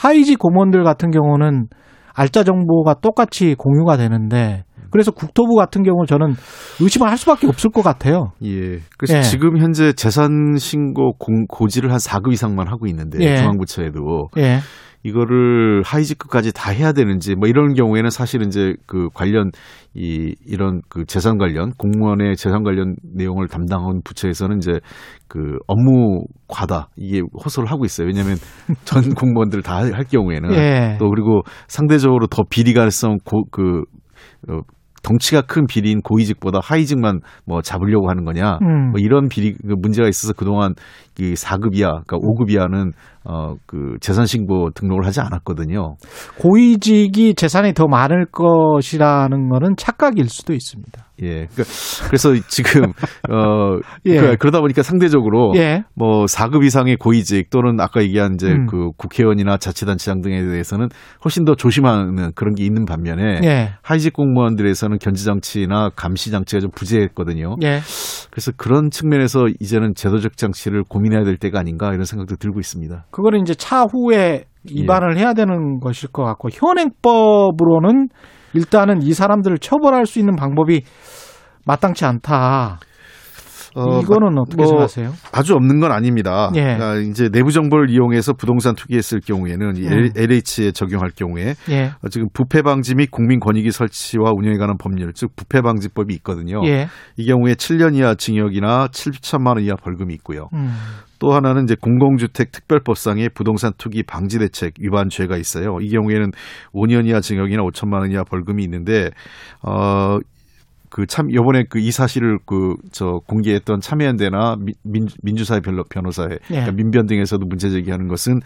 하위직 공무원들 같은 경우는 알짜 정보가 똑같이 공유가 되는데 그래서 국토부 같은 경우 저는 의심을 할 수밖에 없을 것 같아요. 예. 그래서 예. 지금 현재 재산 신고 공, 고지를 한 4급 이상만 하고 있는데 예. 중앙부처에도 예. 이거를 하이직급까지 다 해야 되는지 뭐 이런 경우에는 사실 이제 그 관련 이 이런 그 재산 관련 공무원의 재산 관련 내용을 담당하는 부처에서는 이제 그 업무 과다 이게 호소를 하고 있어요. 왜냐하면 전 공무원들 다 할 경우에는 예. 또 그리고 상대적으로 더 비리 가능성 고그 어, 덩치가 큰 비리인 고위직보다 하위직만 뭐 잡으려고 하는 거냐 음. 뭐 이런 비리 그 문제가 있어서 그동안 이 4급 이하 그러니까 5급 이하는 어 그 재산 신고 등록을 하지 않았거든요. 고위직이 재산이 더 많을 것이라는 거는 착각일 수도 있습니다. 예. 그러니까 그래서 지금 어 예. 그, 그러다 보니까 상대적으로 예. 뭐 4급 이상의 고위직 또는 아까 얘기한 이제 음. 그 국회의원이나 자치단체장 등에 대해서는 훨씬 더 조심하는 그런 게 있는 반면에 예. 하위직 공무원들에서는 견제 장치나 감시 장치가 좀 부재했거든요. 예. 그래서 그런 측면에서 이제는 제도적 장치를 고민 해야 될 때가 아닌가 이런 생각도 들고 있습니다. 그거는 이제 차후에 위반을 해야 되는 것일 것 같고 현행법으로는 일단은 이 사람들을 처벌할 수 있는 방법이 마땅치 않다. 어, 이거는 어떻게 뭐 생각하세요? 아주 없는 건 아닙니다. 예. 그러니까 이제 내부 정보를 이용해서 부동산 투기했을 경우에는 이 음. LH에 적용할 경우에 예. 어, 지금 부패 방지 및 국민 권익위 설치와 운영에 관한 법률, 즉 부패 방지법이 있거든요. 예. 이 경우에 7년 이하 징역이나 7천만 원 이하 벌금이 있고요. 음. 또 하나는 이제 공공주택 특별법상의 부동산 투기 방지 대책 위반 죄가 있어요. 이 경우에는 5년 이하 징역이나 5천만 원 이하 벌금이 있는데 어. 그 참 요번에 그 이 사실을 그 저 공개했던 참여연대나 민, 민주사회 변호사회 예. 그러니까 민변 등에서도 문제 제기하는 것은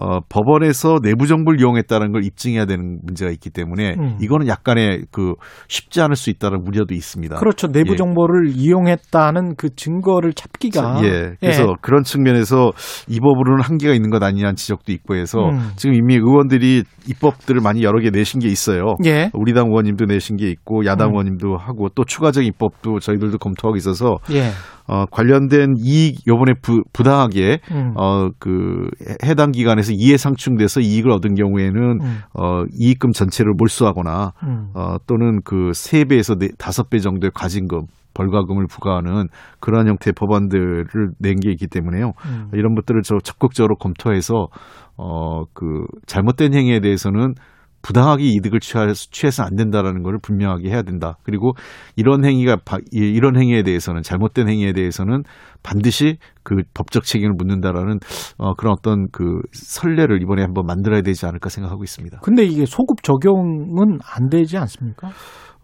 어 법원에서 내부 정보를 이용했다는 걸 입증해야 되는 문제가 있기 때문에 음. 이거는 약간의 그 쉽지 않을 수 있다는 우려도 있습니다. 그렇죠. 내부 예. 정보를 이용했다는 그 증거를 찾기가 예. 그래서 그런 측면에서 이 법으로는 한계가 있는 것 아니냐는 지적도 있고 해서 음. 지금 이미 의원들이 입법들을 많이 여러 개 내신 게 있어요. 예. 우리 당 의원님도 내신 게 있고 야당 음. 의원님도 하고 하고 또 추가적인 입법도 저희들도 검토하고 있어서 예. 어, 관련된 이익 요번에 부, 부당하게 음. 어, 그 해당 기관에서 이해 상충돼서 이익을 얻은 경우에는 음. 어, 이익금 전체를 몰수하거나 음. 어, 또는 그 세배에서 네, 다섯 배 정도의 과징금 벌과금을 부과하는 그러한 형태의 법안들을 낸 게 있기 때문에요. 음. 이런 것들을 저 적극적으로 검토해서 어, 그 잘못된 행위에 대해서는 부당하게 이득을 취하, 취해서 안 된다라는 것을 분명하게 해야 된다. 그리고 이런 행위가 이런 행위에 대해서는 잘못된 행위에 대해서는 반드시 그 법적 책임을 묻는다라는 어, 그런 어떤 그 선례를 이번에 한번 만들어야 되지 않을까 생각하고 있습니다. 근데 이게 소급 적용은 안 되지 않습니까?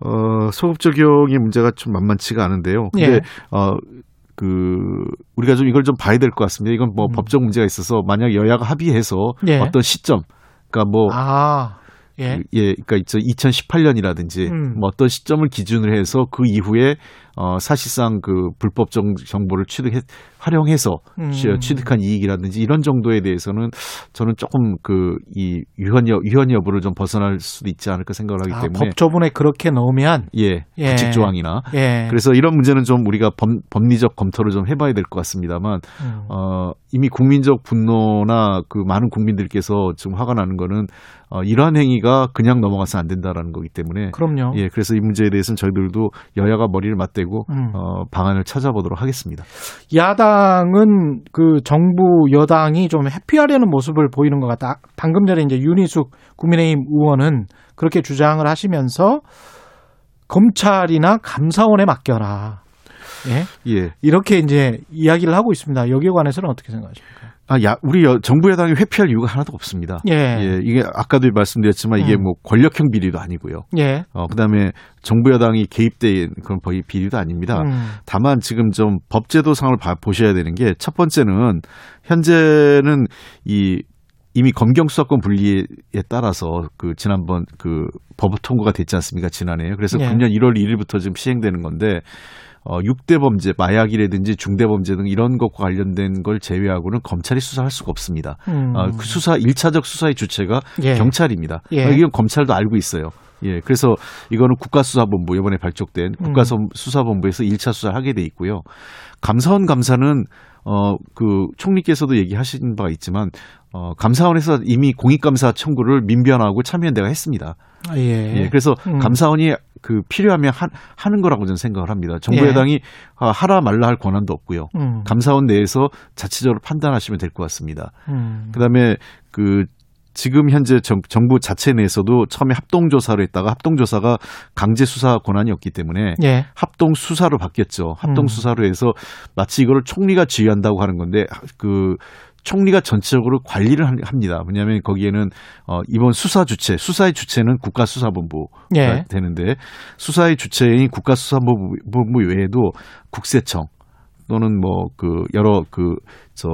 어, 소급 적용의 문제가 좀 만만치가 않은데요. 근데 예. 어, 그 우리가 좀 이걸 좀 봐야 될 것 같습니다. 이건 뭐 음. 법적 문제가 있어서 만약 여야가 합의해서 예. 어떤 시점, 그러니까 뭐 아, 예. 그, 예, 그러니까 2018년이라든지 음. 뭐 어떤 시점을 기준으로 해서 그 이후에 어 사실상 그 불법 정, 정보를 취득해 활용해서 음. 취- 취득한 이익이라든지 이런 정도에 대해서는 저는 조금 그 이 유한 여 유한 여부를 좀 벗어날 수도 있지 않을까 생각을 하기 아, 때문에 법조문에 그렇게 넣으면 예, 예. 규칙 조항이나 예. 그래서 이런 문제는 좀 우리가 법, 법리적 검토를 좀 해봐야 될 것 같습니다만 음. 어, 이미 국민적 분노나 그 많은 국민들께서 지금 화가 나는 거는 어, 이러한 행위가 그냥 넘어가서 안 된다라는 거기 때문에 그럼요. 예, 그래서 이 문제에 대해서는 저희들도 여야가 머리를 맞대고 음. 어, 방안을 찾아보도록 하겠습니다. 야당은 그 정부 여당이 좀 회피하려는 모습을 보이는 것 같다. 방금 전에 이제 윤희숙 국민의힘 의원은 그렇게 주장을 하시면서 검찰이나 감사원에 맡겨라. 예. 예. 이렇게 이제 이야기를 하고 있습니다. 여기에 관해서는 어떻게 생각하십니까? 아, 야, 우리 여- 정부 여당이 회피할 이유가 하나도 없습니다. 예. 이게 아까도 말씀드렸지만 이게 음. 뭐 권력형 비리도 아니고요. 예. 어, 그다음에 정부 여당이 개입된 그런 거의 비리도 아닙니다. 음. 다만 지금 좀 법제도상을 봐- 보셔야 되는 게 첫 번째는 현재는 이 이미 검경 수사권 분리에 따라서 그 지난번 그 법 통과가 됐지 않습니까 지난해 그래서 예. 금년 1월 1일부터 지금 시행되는 건데 어 6대 범죄 마약이라든지 중대 범죄 등 이런 것과 관련된 걸 제외하고는 검찰이 수사할 수가 없습니다. 음. 어, 그 수사 일차적 수사의 주체가 예. 경찰입니다. 예. 어, 이건 검찰도 알고 있어요. 예, 그래서 이거는 국가수사본부 이번에 발족된 음. 국가수사본부에서 1차 수사를 하게 돼 있고요. 감사원 감사는 어 그 총리께서도 얘기하신 바가 있지만 어 감사원에서 이미 공익감사 청구를 민변하고 참여연대가 했습니다. 아, 예. 예, 그래서 음. 감사원이 그 필요하면 하, 하는 거라고 저는 생각을 합니다. 정부 예. 여당이 아, 하라 말라 할 권한도 없고요. 음. 감사원 내에서 자체적으로 판단하시면 될 것 같습니다. 음. 그다음에 그 지금 현재 정, 정부 자체 내에서도 처음에 합동 조사를 했다가 합동 조사가 강제 수사 권한이 없기 때문에 예. 합동 수사로 바뀌었죠. 합동 음. 수사로 해서 마치 이거를 총리가 지휘한다고 하는 건데 그 총리가 전체적으로 관리를 한- 합니다. 왜냐하면 거기에는 어 이번 수사 주체, 수사의 주체는 국가수사본부가 예. 되는데 수사의 주체인 국가수사본부 본부 외에도 국세청 또는 뭐 그 여러 그저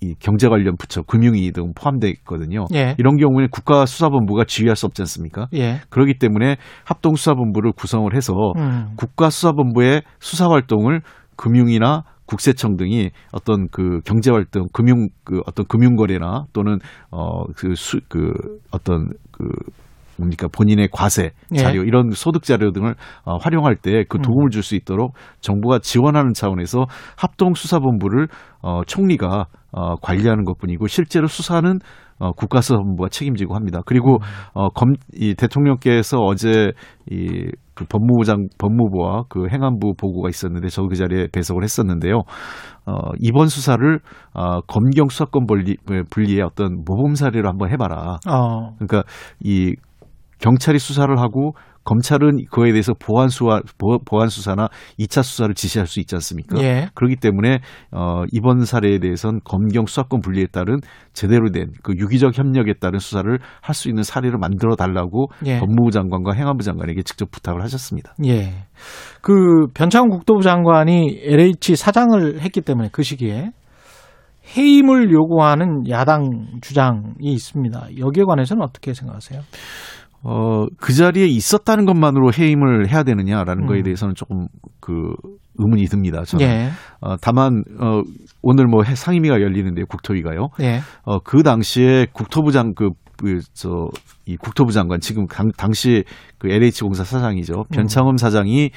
이 경제 관련 부처, 금융위 등 포함되어 있거든요. 예. 이런 경우에는 국가수사본부가 지휘할 수 없지 않습니까? 예. 그렇기 때문에 합동수사본부를 구성을 해서 음. 국가수사본부의 수사 활동을 금융이나 국세청 등이 어떤 그 경제 활동, 금융 그 어떤 금융 거래나 또는 어그 수그 어떤 그 뭡니까 본인의 과세 예. 자료 이런 소득 자료 등을 어, 활용할 때 그 도움을 줄 수 있도록 정부가 지원하는 차원에서 합동 수사본부를 어, 총리가 어, 관리하는 것뿐이고 실제로 수사는 어, 국가수사본부가 책임지고 합니다. 그리고 어, 검, 이 대통령께서 어제 이 그 법무부장 법무부와 그 행안부 보고가 있었는데 저그 자리에 배석을 했었는데요. 어, 이번 수사를 어, 검경 수사권 분리, 분리의 어떤 모범 사례로 한번 해봐라. 어. 그러니까 이 경찰이 수사를 하고 검찰은 그거에 대해서 보안 수사 보안 수사나 2차 수사를 지시할 수 있지 않습니까? 예. 그렇기 때문에 어 이번 사례에 대해서는 검경 수사권 분리에 따른 제대로 된 그 유기적 협력에 따른 수사를 할 수 있는 사례를 만들어 달라고 예. 법무부 장관과 행안부 장관에게 직접 부탁을 하셨습니다. 예. 그 변창훈 국토부 장관이 LH 사장을 했기 때문에 그 시기에 해임을 요구하는 야당 주장이 있습니다. 여기에 관해서는 어떻게 생각하세요? 어, 그 자리에 있었다는 것만으로 해임을 해야 되느냐라는 음. 거에 대해서는 조금 그 의문이 듭니다. 저는. 예. 어, 다만 어, 오늘 뭐 해- 상임위가 열리는데 국토위가요. 예. 어, 그 당시에 국토부장 그 그, 저, 이 국토부 장관, 지금 당, 당시 그 LH공사 사장이죠. 변창흠 사장이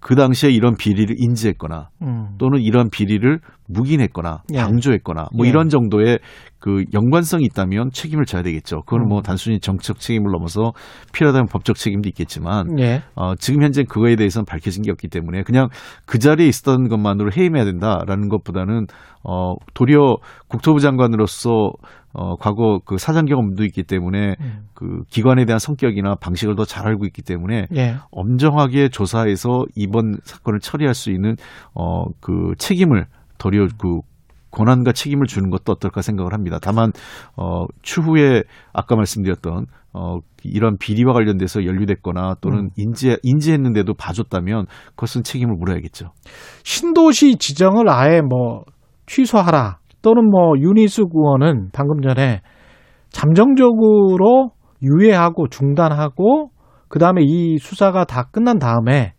그 당시에 이런 비리를 인지했거나 음. 또는 이런 비리를 묵인했거나 예. 방조했거나 뭐 예. 이런 정도의 그 연관성이 있다면 책임을 져야 되겠죠. 그건 뭐 음. 단순히 정책 책임을 넘어서 필요하다면 법적 책임도 있겠지만 예. 어, 지금 현재 그거에 대해서는 밝혀진 게 없기 때문에 그냥 그 자리에 있었던 것만으로 해임해야 된다라는 것보다는 어, 도리어 국토부 장관으로서 어, 과거 그 사장 경험도 있기 때문에 음. 그 기관에 대한 성격이나 방식을 더 잘 알고 있기 때문에 예. 엄정하게 조사해서 이번 사건을 처리할 수 있는 어, 그 책임을 도리어 그 권한과 책임을 주는 것도 어떨까 생각을 합니다. 다만 어, 추후에 아까 말씀드렸던 어, 이런 비리와 관련돼서 연루됐거나 또는 음. 인지 인지했는데도 봐줬다면 그것은 책임을 물어야겠죠. 신도시 지정을 아예 뭐 취소하라 또는 뭐 윤희수 의원은 방금 전에 잠정적으로 유예하고 중단하고 그 다음에 이 수사가 다 끝난 다음에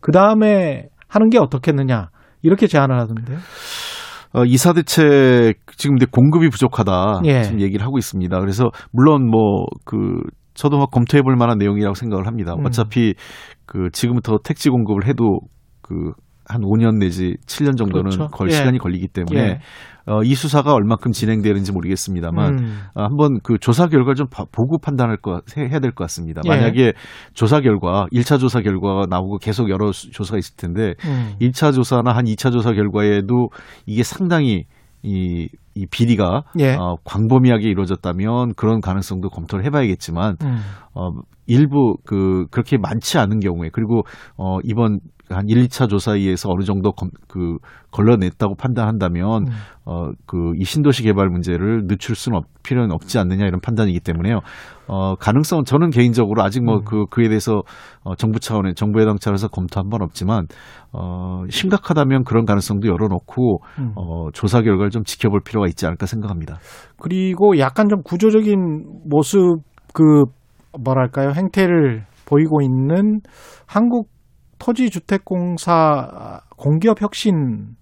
그 다음에 하는 게 어떻겠느냐 이렇게 제안을 하던데요. 어, 이사 대책 지금 근데 공급이 부족하다 예. 지금 얘기를 하고 있습니다. 그래서 물론 뭐그 저도 막 검토해 볼 만한 내용이라고 생각을 합니다. 음. 어차피 그 지금부터 택지 공급을 해도 그 한 5년 내지 7년 정도는 그렇죠. 걸 예. 시간이 걸리기 때문에 예. 어, 이 수사가 얼마큼 진행되는지 모르겠습니다만 음. 어, 한번 그 조사 결과를 좀 봐- 보고 판단할 거 해- 해야 될 것 같습니다. 예. 만약에 조사 결과 1차 조사 결과가 나오고 계속 여러 수- 조사가 있을 텐데 음. 1차 조사나 한 2차 조사 결과에도 이게 상당히 이, 이 비리가 예. 어, 광범위하게 이루어졌다면 그런 가능성도 검토를 해봐야겠지만 음. 어, 일부 그 그렇게 많지 않은 경우에 그리고 어, 이번 한 1, 2차 조사에 의해서 어느 정도 검, 그 걸러냈다고 판단한다면 음. 어, 그 이 신도시 개발 문제를 늦출 수는 없, 필요는 없지 않느냐 이런 판단이기 때문에요. 어, 가능성은 저는 개인적으로 아직 뭐 음. 그 그에 대해서 어, 정부 차원의 정부 여당 차원에서 검토한 건 없지만 어, 심각하다면 그런 가능성도 열어놓고 음. 어, 조사 결과를 좀 지켜볼 필요가 있지 않을까 생각합니다. 그리고 약간 좀 구조적인 모습 그 뭐랄까요 행태를 보이고 있는 한국 토지주택공사 공기업 혁신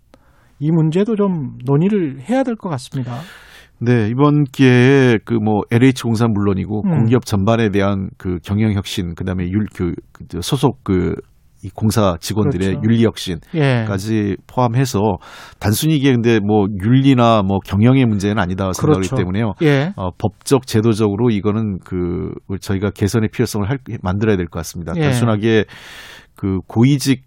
이 문제도 좀 논의를 해야 될 것 같습니다. 네, 이번 기회에 그 뭐 LH 공사 물론이고 음. 공기업 전반에 대한 그 경영 혁신 그다음에 율그 그 소속 그 이 공사 직원들의 그렇죠. 윤리 혁신까지 예. 포함해서 단순히 이게 근데 뭐 윤리나 뭐 경영의 문제는 아니다 생각하기 그렇죠. 때문에요. 예. 어, 법적 제도적으로 이거는 그 저희가 개선의 필요성을 할, 만들어야 될 것 같습니다. 예. 단순하게 그 고위직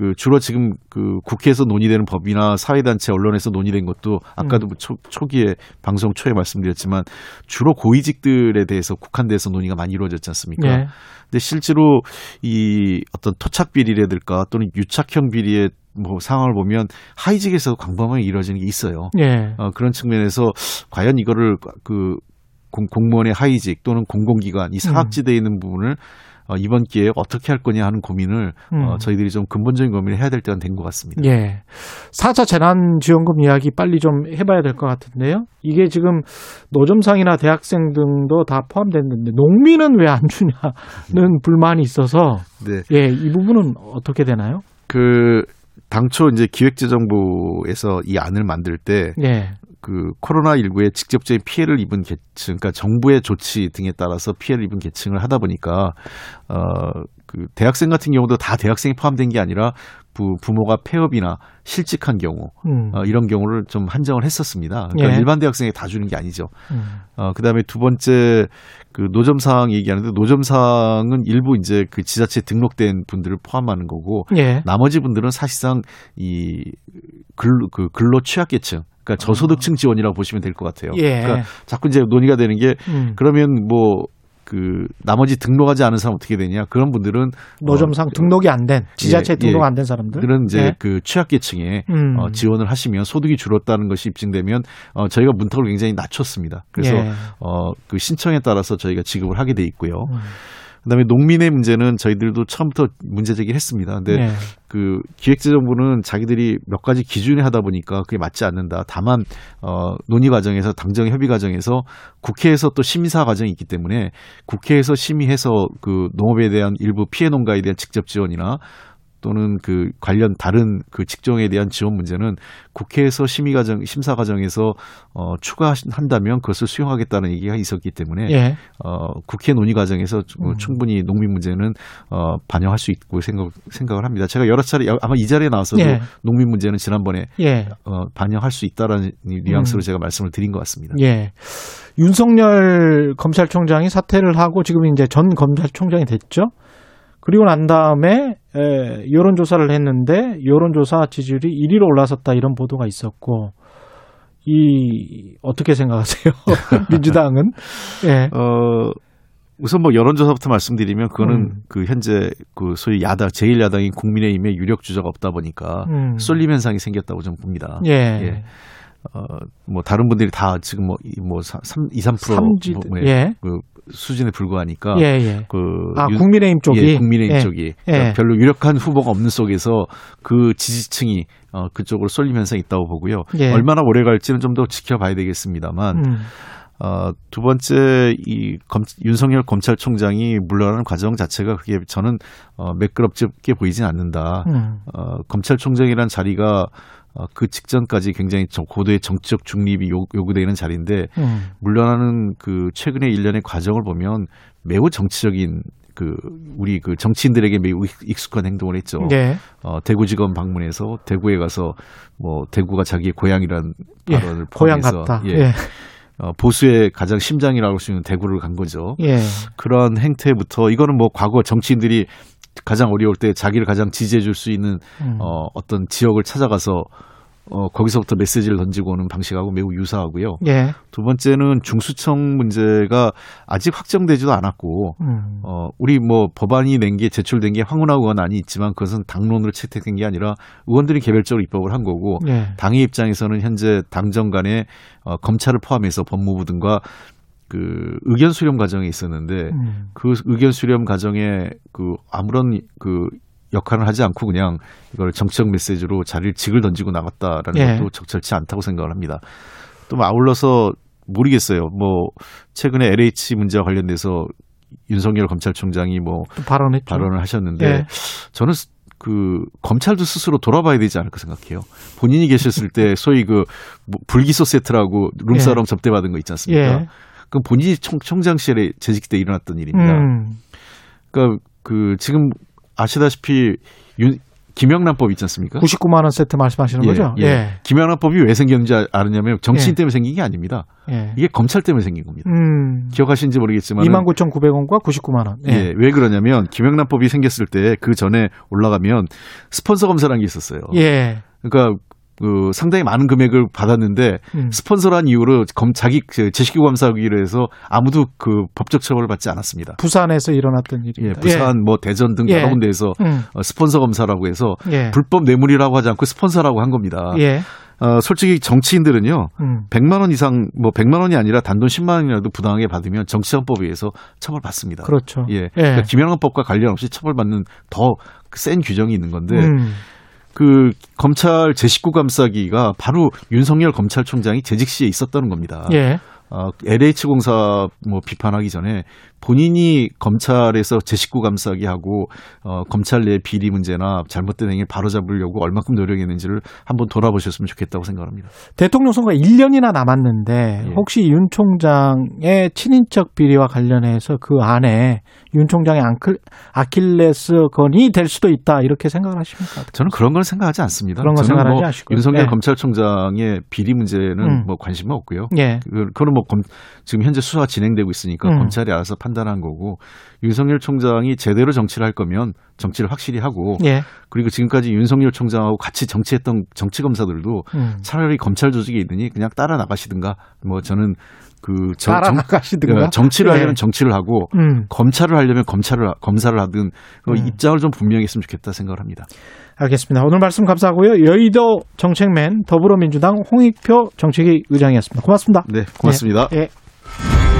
그 주로 지금 그 국회에서 논의되는 법이나 사회단체 언론에서 논의된 것도 아까도 음. 초, 초기에 방송 초에 말씀드렸지만 주로 고위직들에 대해서 국한돼서 논의가 많이 이루어졌지 않습니까? 예. 근데 실제로 이 어떤 토착 비리라든가 또는 유착형 비리의 뭐 상황을 보면 하위직에서 광범하게 이루어지는 게 있어요. 예. 어, 그런 측면에서 과연 이거를 그 공, 공무원의 하위직 또는 공공기관 이 사각지대에 있는 부분을 어, 이번 기회에 어떻게 할 거냐 하는 고민을 어, 음. 저희들이 좀 근본적인 고민을 해야 될 때가 된 것 같습니다. 예. 4차 재난지원금 이야기 빨리 좀 해봐야 될 것 같은데요. 이게 지금 노점상이나 대학생 등도 다 포함됐는데 농민은 왜 안 주냐는 불만이 있어서 네. 예, 이 부분은 어떻게 되나요? 그 당초 이제 기획재정부에서 이 안을 만들 때 예. 그 코로나19에 직접적인 피해를 입은 계층, 그러니까 정부의 조치 등에 따라서 피해를 입은 계층을 하다 보니까 어 그 대학생 같은 경우도 다 대학생이 포함된 게 아니라 부, 부모가 폐업이나 실직한 경우 음. 어, 이런 경우를 좀 한정을 했었습니다. 그러니까 예. 일반 대학생에 다 주는 게 아니죠. 음. 어, 그 다음에 두 번째, 그 노점상 얘기하는데, 노점상은 일부 이제 그 지자체에 등록된 분들을 포함하는 거고, 예. 나머지 분들은 사실상 이 근로, 그 근로 취약계층, 그러니까 저소득층 지원이라고 보시면 될 것 같아요. 예. 그러니까 자꾸 이제 논의가 되는 게, 음. 그러면 뭐, 그 나머지 등록하지 않은 사람 어떻게 되냐 그런 분들은 노점상 어, 등록이 안 된 지자체 예, 등록 예. 안된 사람들 그런 이제 예. 그 취약계층에 음. 어, 지원을 하시면 소득이 줄었다는 것이 입증되면 어, 저희가 문턱을 굉장히 낮췄습니다. 그래서 예. 어, 그 신청에 따라서 저희가 지급을 하게 돼 있고요. 음. 그다음에 농민의 문제는 저희들도 처음부터 문제 제기를 했습니다. 근데 예. 그 기획재정부는 자기들이 몇 가지 기준에 하다 보니까 그게 맞지 않는다. 다만 어 논의 과정에서 당정 협의 과정에서 국회에서 또 심사 과정이 있기 때문에 국회에서 심의해서 그 농업에 대한 일부 피해 농가에 대한 직접 지원이나 또는 그 관련 다른 그 직종에 대한 지원 문제는 국회에서 심의 과정 심사 과정에서 어 추가한다면 그것을 수용하겠다는 얘기가 있었기 때문에 예. 어 국회 논의 과정에서 음. 충분히 농민 문제는 어 반영할 수 있고 생각 생각을 합니다. 제가 여러 차례 아마 이 자리에 나와서도 예. 농민 문제는 지난번에 예. 어 반영할 수 있다라는 뉘앙스로 음. 제가 말씀을 드린 것 같습니다. 예. 윤석열 검찰총장이 사퇴를 하고 지금 이제 전 검찰총장이 됐죠. 그리고 난 다음에 에, 여론조사를 했는데 여론조사 지지율이 1위로 올라섰다 이런 보도가 있었고 이 어떻게 생각하세요? 민주당은 예. 어 우선 뭐 여론조사부터 말씀드리면 그거는 음. 그 현재 그 소위 야당 제일 야당인 국민의힘의 유력 주자가 없다 보니까 음. 쏠림 현상이 생겼다고 좀 봅니다. 예. 예. 어, 뭐 다른 분들이 다 지금 뭐, 이- 뭐 3, 2, 3% 삼지- 뭐, 예. 그 수준에 불과하니까 예, 예. 그 아, 윤- 국민의힘 쪽이 예, 국민의힘 예. 쪽이 예. 그러니까 별로 유력한 후보가 없는 속에서 그 지지층이 어, 그쪽으로 쏠림 현상이 있다고 보고요. 예. 얼마나 오래 갈지는 좀 더 지켜봐야 되겠습니다만 음. 어, 두 번째 이 검, 윤석열 검찰총장이 물러나는 과정 자체가 그게 저는 어, 매끄럽게 보이진 않는다. 음. 어, 검찰총장이란 자리가 어, 그 직전까지 굉장히 정- 고도의 정치적 중립이 요, 요구되는 자리인데 음. 물러나는 그 최근의 일련의 과정을 보면 매우 정치적인 그 우리 그 정치인들에게 매우 익- 익숙한 행동을 했죠. 예. 어, 대구지검 방문해서 대구에 가서 뭐 대구가 자기의 고향이란 예. 발언을 고향 포함해서 같다. 예. 예. 어, 보수의 가장 심장이라고 할 수 있는 대구를 간 거죠. 예. 그런 행태부터 이거는 뭐 과거 정치인들이 가장 어려울 때 자기를 가장 지지해 줄 수 있는 음. 어, 어떤 지역을 찾아가서 어, 거기서부터 메시지를 던지고 오는 방식하고 매우 유사하고요. 예. 두 번째는 중수청 문제가 아직 확정되지도 않았고 음. 어, 우리 뭐 법안이 낸 게 제출된 게 황운하 의원안이 있지만 그것은 당론으로 채택된 게 아니라 의원들이 개별적으로 입법을 한 거고 예. 당의 입장에서는 현재 당정 간에 어, 검찰을 포함해서 법무부 등과 그 의견 수렴 과정에 있었는데 음. 그 의견 수렴 과정에 그 아무런 그 역할을 하지 않고 그냥 이걸 정치적 메시지로 자리를 직을 던지고 나갔다라는 예. 것도 적절치 않다고 생각을 합니다. 또뭐 아울러서 모르겠어요. 뭐 최근에 LH 문제와 관련돼서 윤석열 검찰총장이 뭐또 발언했죠. 발언을 하셨는데 예. 저는 스- 그 검찰도 스스로 돌아봐야 되지 않을까 생각해요. 본인이 계셨을 때 소위 그 뭐 불기소 세트라고 룸사롱 접대받은 거 있지 않습니까? 예. 그건 본인이 총, 총장실에 재직 때 일어났던 일입니다. 음. 그러니까 그 지금 아시다시피 윤 김영란법 있지 않습니까? 99만 원 세트 말씀하시는 거죠? 예. 김영란법이 왜 생겼는지 아- 아느냐면 정치인 예. 때문에 생긴 게 아닙니다. 예. 이게 검찰 때문에 생긴 겁니다. 음. 기억하시는지 모르겠지만 29,900원과 99만 원. 예. 예, 왜 그러냐면 김영란법이 생겼을 때 그 전에 올라가면 스폰서 검사라는 게 있었어요. 예. 그러니까 그 상당히 많은 금액을 받았는데 음. 스폰서란 이유로 검 자기 그 제식구 감사하기로 해서 아무도 그 법적 처벌을 받지 않았습니다. 부산에서 일어났던 예, 일입니다. 부산 뭐 대전 등 예. 여러 군데에서 음. 어, 스폰서 검사라고 해서 예. 불법 뇌물이라고 하지 않고 스폰서라고 한 겁니다. 예. 어, 솔직히 정치인들은요. 음. 100만 원 이상 뭐 100만 원이 아니라 단돈 10만 원이라도 부당하게 받으면 정치자금법에 의해서 처벌받습니다. 그렇죠. 예. 예. 그러니까 김영란법과 관련 없이 처벌받는 더 센 규정이 있는 건데 음. 그 검찰 제19 감싸기가 바로 윤석열 검찰총장이 재직 시에 있었다는 겁니다. 예. 어, LH공사 뭐 비판하기 전에 본인이 검찰에서 제19 감싸기 하고 어, 검찰 내 비리 문제나 잘못된 행위 를 바로잡으려고 얼마큼 노력했는지를 한번 돌아보셨으면 좋겠다고 생각합니다. 대통령 선거가 1년이나 남았는데 예. 혹시 윤 총장의 친인척 비리와 관련해서 그 안에 윤 총장의 앙클, 아킬레스 건이 될 수도 있다 이렇게 생각을 하십니까? 저는 그런 건 생각하지 않습니다. 그런 건 저는 생각하지 뭐 않으시고요. 윤석열 예. 검찰총장의 비리 문제는 음. 뭐 관심은 없고요. 예. 그- 그거는 뭐 검, 지금 현재 수사 진행되고 있으니까 음. 검찰이 알아서 판 단한 거고 윤석열 총장이 제대로 정치를 할 거면 정치를 확실히 하고 예. 그리고 지금까지 윤석열 총장하고 같이 정치했던 정치 검사들도 음. 차라리 검찰 조직에 있느니 그냥 따라 나가시든가 뭐 저는 그 정, 따라 정- 나가시든가. 정치를 예. 하려면 정치를 하고 음. 검찰을 하려면 검찰을 하- 검사를 하든 그 음. 입장을 좀 분명히 했으면 좋겠다 생각을 합니다. 알겠습니다. 오늘 말씀 감사하고요. 여의도 정책맨 더불어민주당 홍익표 정책위 의장이었습니다. 고맙습니다. 네, 고맙습니다. 예.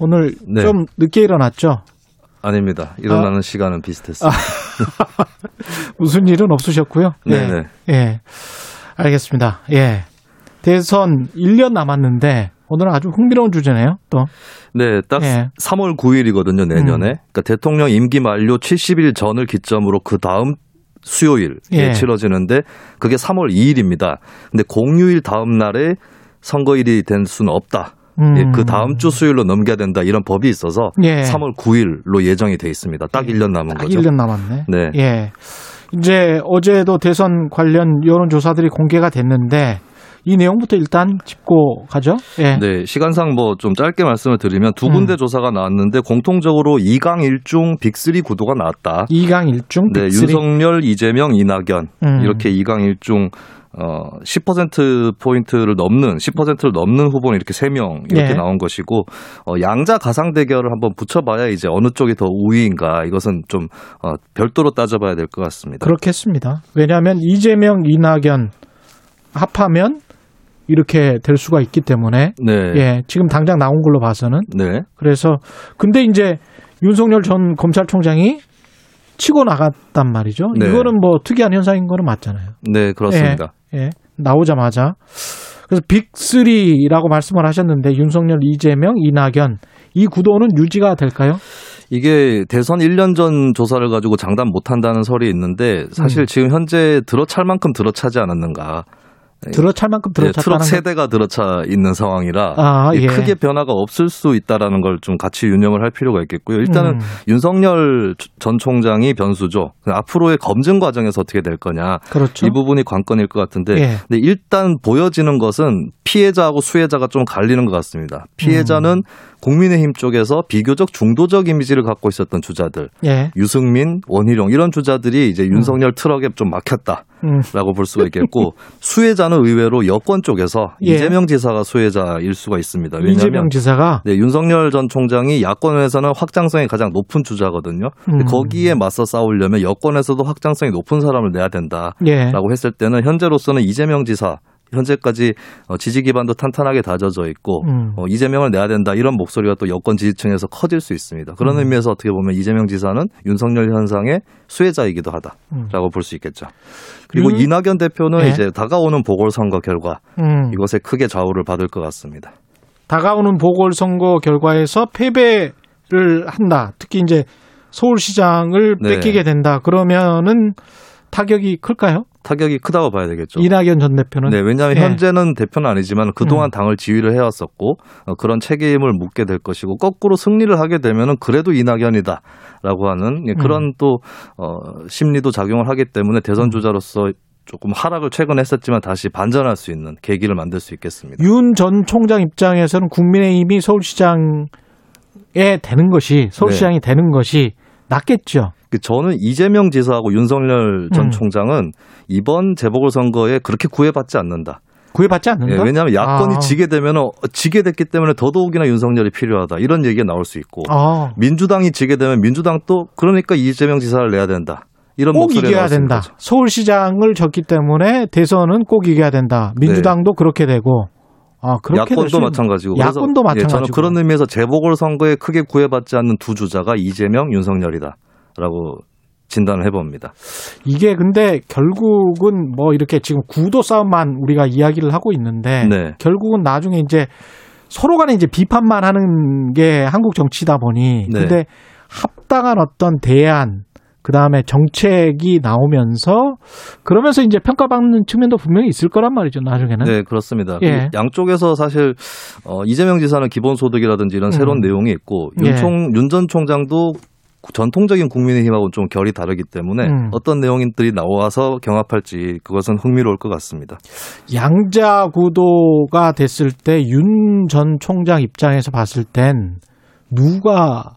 오늘 네. 좀 늦게 일어났죠? 아닙니다. 일어나는 아. 시간은 비슷했습니다. 무슨 일은 없으셨고요. 예. 네네. 예. 알겠습니다. 예. 대선 1년 남았는데 오늘은 아주 흥미로운 주제네요. 또. 네, 딱 예. 3월 9일이거든요, 내년에. 음. 그러니까 대통령 임기 만료 70일 전을 기점으로 그 다음 수요일에 예. 치러지는데 그게 3월 2일입니다. 근데 공휴일 다음 날에 선거일이 될 수는 없다. 음. 예, 그 다음 주 수요일로 넘겨야 된다. 이런 법이 있어서 예. 3월 9일로 예정이 돼 있습니다. 딱 1년 남은 딱 거죠. 1년 남았네. 네. 예. 이제 어제도 대선 관련 여론조사들이 공개가 됐는데 이 내용부터 일단 짚고 가죠. 예. 네, 시간상 뭐 좀 짧게 말씀을 드리면 두 음. 군데 조사가 나왔는데 공통적으로 2강 1중 빅3 구도가 나왔다. 2강 1중 네, 빅3. 윤석열, 이재명, 이낙연 음. 이렇게 2강 1중 어, 10% 포인트를 넘는 10%를 넘는 후보는 이렇게 3명 이렇게 예. 나온 것이고 어, 양자 가상 대결을 한번 붙여봐야 이제 어느 쪽이 더 우위인가 이것은 좀 어, 별도로 따져봐야 될 것 같습니다. 그렇겠습니다. 왜냐하면 이재명, 이낙연 합하면 이렇게 될 수가 있기 때문에 네, 예, 지금 당장 나온 걸로 봐서는 네, 그래서 근데 이제 윤석열 전 검찰총장이 치고 나갔단 말이죠. 네. 이거는 뭐 특이한 현상인 거는 맞잖아요. 네 그렇습니다. 예, 나오자마자 그래서 빅3라고 말씀을 하셨는데 윤석열, 이재명, 이낙연 이 구도는 유지가 될까요? 이게 대선 1년 전 조사를 가지고 장담 못 한다는 설이 있는데 사실 음. 지금 현재 들어찰 만큼 들어차지 않았는가. 네. 들어찰 만큼 네, 들어찼다는 트럭 건- 세대가 들어차 있는 상황이라 아, 예. 크게 변화가 없을 수 있다라는 걸 좀 같이 유념을 할 필요가 있겠고요. 일단은 음. 윤석열 전 총장이 변수죠. 앞으로의 검증 과정에서 어떻게 될 거냐. 그렇죠. 이 부분이 관건일 것 같은데 예. 근데 일단 보여지는 것은 피해자하고 수혜자가 좀 갈리는 것 같습니다. 피해자는 음. 국민의힘 쪽에서 비교적 중도적 이미지를 갖고 있었던 주자들, 예. 유승민, 원희룡 이런 주자들이 이제 윤석열 트럭에 좀 막혔다. 음. 라고 볼 수가 있겠고 수혜자는 의외로 여권 쪽에서 예. 이재명 지사가 수혜자일 수가 있습니다. 왜냐하면 이재명 지사가 네, 윤석열 전 총장이 야권에서는 확장성이 가장 높은 주자거든요. 음. 거기에 맞서 싸우려면 여권에서도 확장성이 높은 사람을 내야 된다라고 예. 했을 때는 현재로서는 이재명 지사 현재까지 어, 지지 기반도 탄탄하게 다져져 있고 음. 어, 이재명을 내야 된다 이런 목소리가 또 여권 지지층에서 커질 수 있습니다. 그런 음. 의미에서 어떻게 보면 이재명 지사는 윤석열 현상의 수혜자이기도 하다라고 음. 볼수 있겠죠. 그리고 윤- 이낙연 대표는 네. 이제 다가오는 보궐선거 결과 음. 이것에 크게 좌우를 받을 것 같습니다. 다가오는 보궐선거 결과에서 패배를 한다. 특히 이제 서울시장을 네. 뺏기게 된다. 그러면은 타격이 클까요? 타격이 크다고 봐야 되겠죠. 이낙연 전 대표는 네, 왜냐하면 예. 현재는 대표는 아니지만 그동안 음. 당을 지휘를 해왔었고 어, 그런 책임을 묻게 될 것이고 거꾸로 승리를 하게 되면은 그래도 이낙연이다라고 하는 예, 그런 음. 또 어, 심리도 작용을 하기 때문에 대선 주자로서 조금 하락을 최근 했었지만 다시 반전할 수 있는 계기를 만들 수 있겠습니다. 윤 전 총장 입장에서는 국민의힘이 서울시장에 되는 것이 서울시장이 네. 되는 것이 낫겠죠. 그 저는 이재명 지사하고 윤석열 전 음. 총장은 이번 재보궐선거에 그렇게 구애받지 않는다. 구애받지 않는다. 예, 왜냐하면 야권이 아. 지게 되면 어, 지게 됐기 때문에 더더욱이나 윤석열이 필요하다 이런 얘기가 나올 수 있고 아, 민주당이 지게 되면 민주당도 그러니까 이재명 지사를 내야 된다 이런 꼭 이겨야 된다. 거죠. 서울시장을 졌기 때문에 대선은 꼭 이겨야 된다. 민주당도 그렇게 되고 아 야권도 수- 마찬가지고 야권도 예, 저는 마찬가지고 그런 의미에서 재보궐 선거에 크게 구애받지 않는 두 주자가 이재명 윤석열이다 라고 진단을 해봅니다. 이게 근데 결국은 뭐 이렇게 지금 구도 싸움만 우리가 이야기를 하고 있는데 네. 결국은 나중에 이제 서로 간에 이제 비판만 하는 게 한국 정치다 보니 네. 근데 합당한 어떤 대안 그 다음에 정책이 나오면서 그러면서 이제 평가받는 측면도 분명히 있을 거란 말이죠 나중에는 네, 그렇습니다. 예. 그 양쪽에서 사실 어, 이재명 지사는 기본소득이라든지 이런 새로운 음. 내용이 있고 예. 윤총 윤전 총장도 전통적인 국민의힘하고 좀 결이 다르기 때문에 음. 어떤 내용들이 나와서 경합할지 그것은 흥미로울 것 같습니다. 양자 구도가 됐을 때 윤 전 총장 입장에서 봤을 땐 누가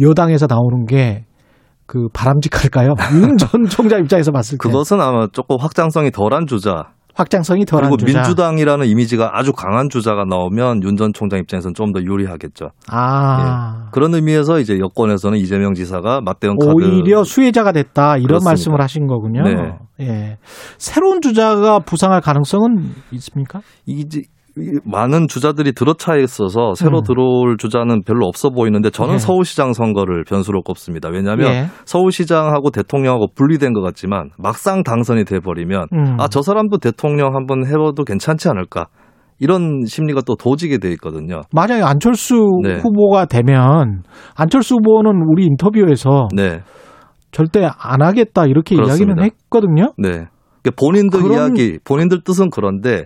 여당에서 나오는 게 그 바람직할까요? 윤 전 총장 입장에서 봤을 때 그것은 아마 조금 확장성이 덜한 주자 확장성이 덜한 그리고 주자. 민주당이라는 이미지가 아주 강한 주자가 나오면 윤 전 총장 입장에서는 좀 더 유리하겠죠. 아. 그런 의미에서 이제 여권에서는 이재명 지사가 맞대응 카드 오히려 수혜자가 됐다 이런 그렇습니다. 말씀을 하신 거군요. 네. 예. 새로운 주자가 부상할 가능성은 있습니까? 이제 이 많은 주자들이 들어차 있어서 새로 음. 들어올 주자는 별로 없어 보이는데 저는 예. 서울시장 선거를 변수로 꼽습니다. 왜냐하면 예. 서울시장하고 대통령하고 분리된 것 같지만 막상 당선이 돼 버리면 음. 아저 사람도 대통령 한번 해봐도 괜찮지 않을까 이런 심리가 또 도지게 돼 있거든요. 만약에 안철수 네. 후보가 되면 안철수 후보는 우리 인터뷰에서 네, 절대 안 하겠다 이렇게 그렇습니다. 이야기는 했거든요. 네. 그러니까 본인들 그런- 이야기, 본인들 뜻은 그런데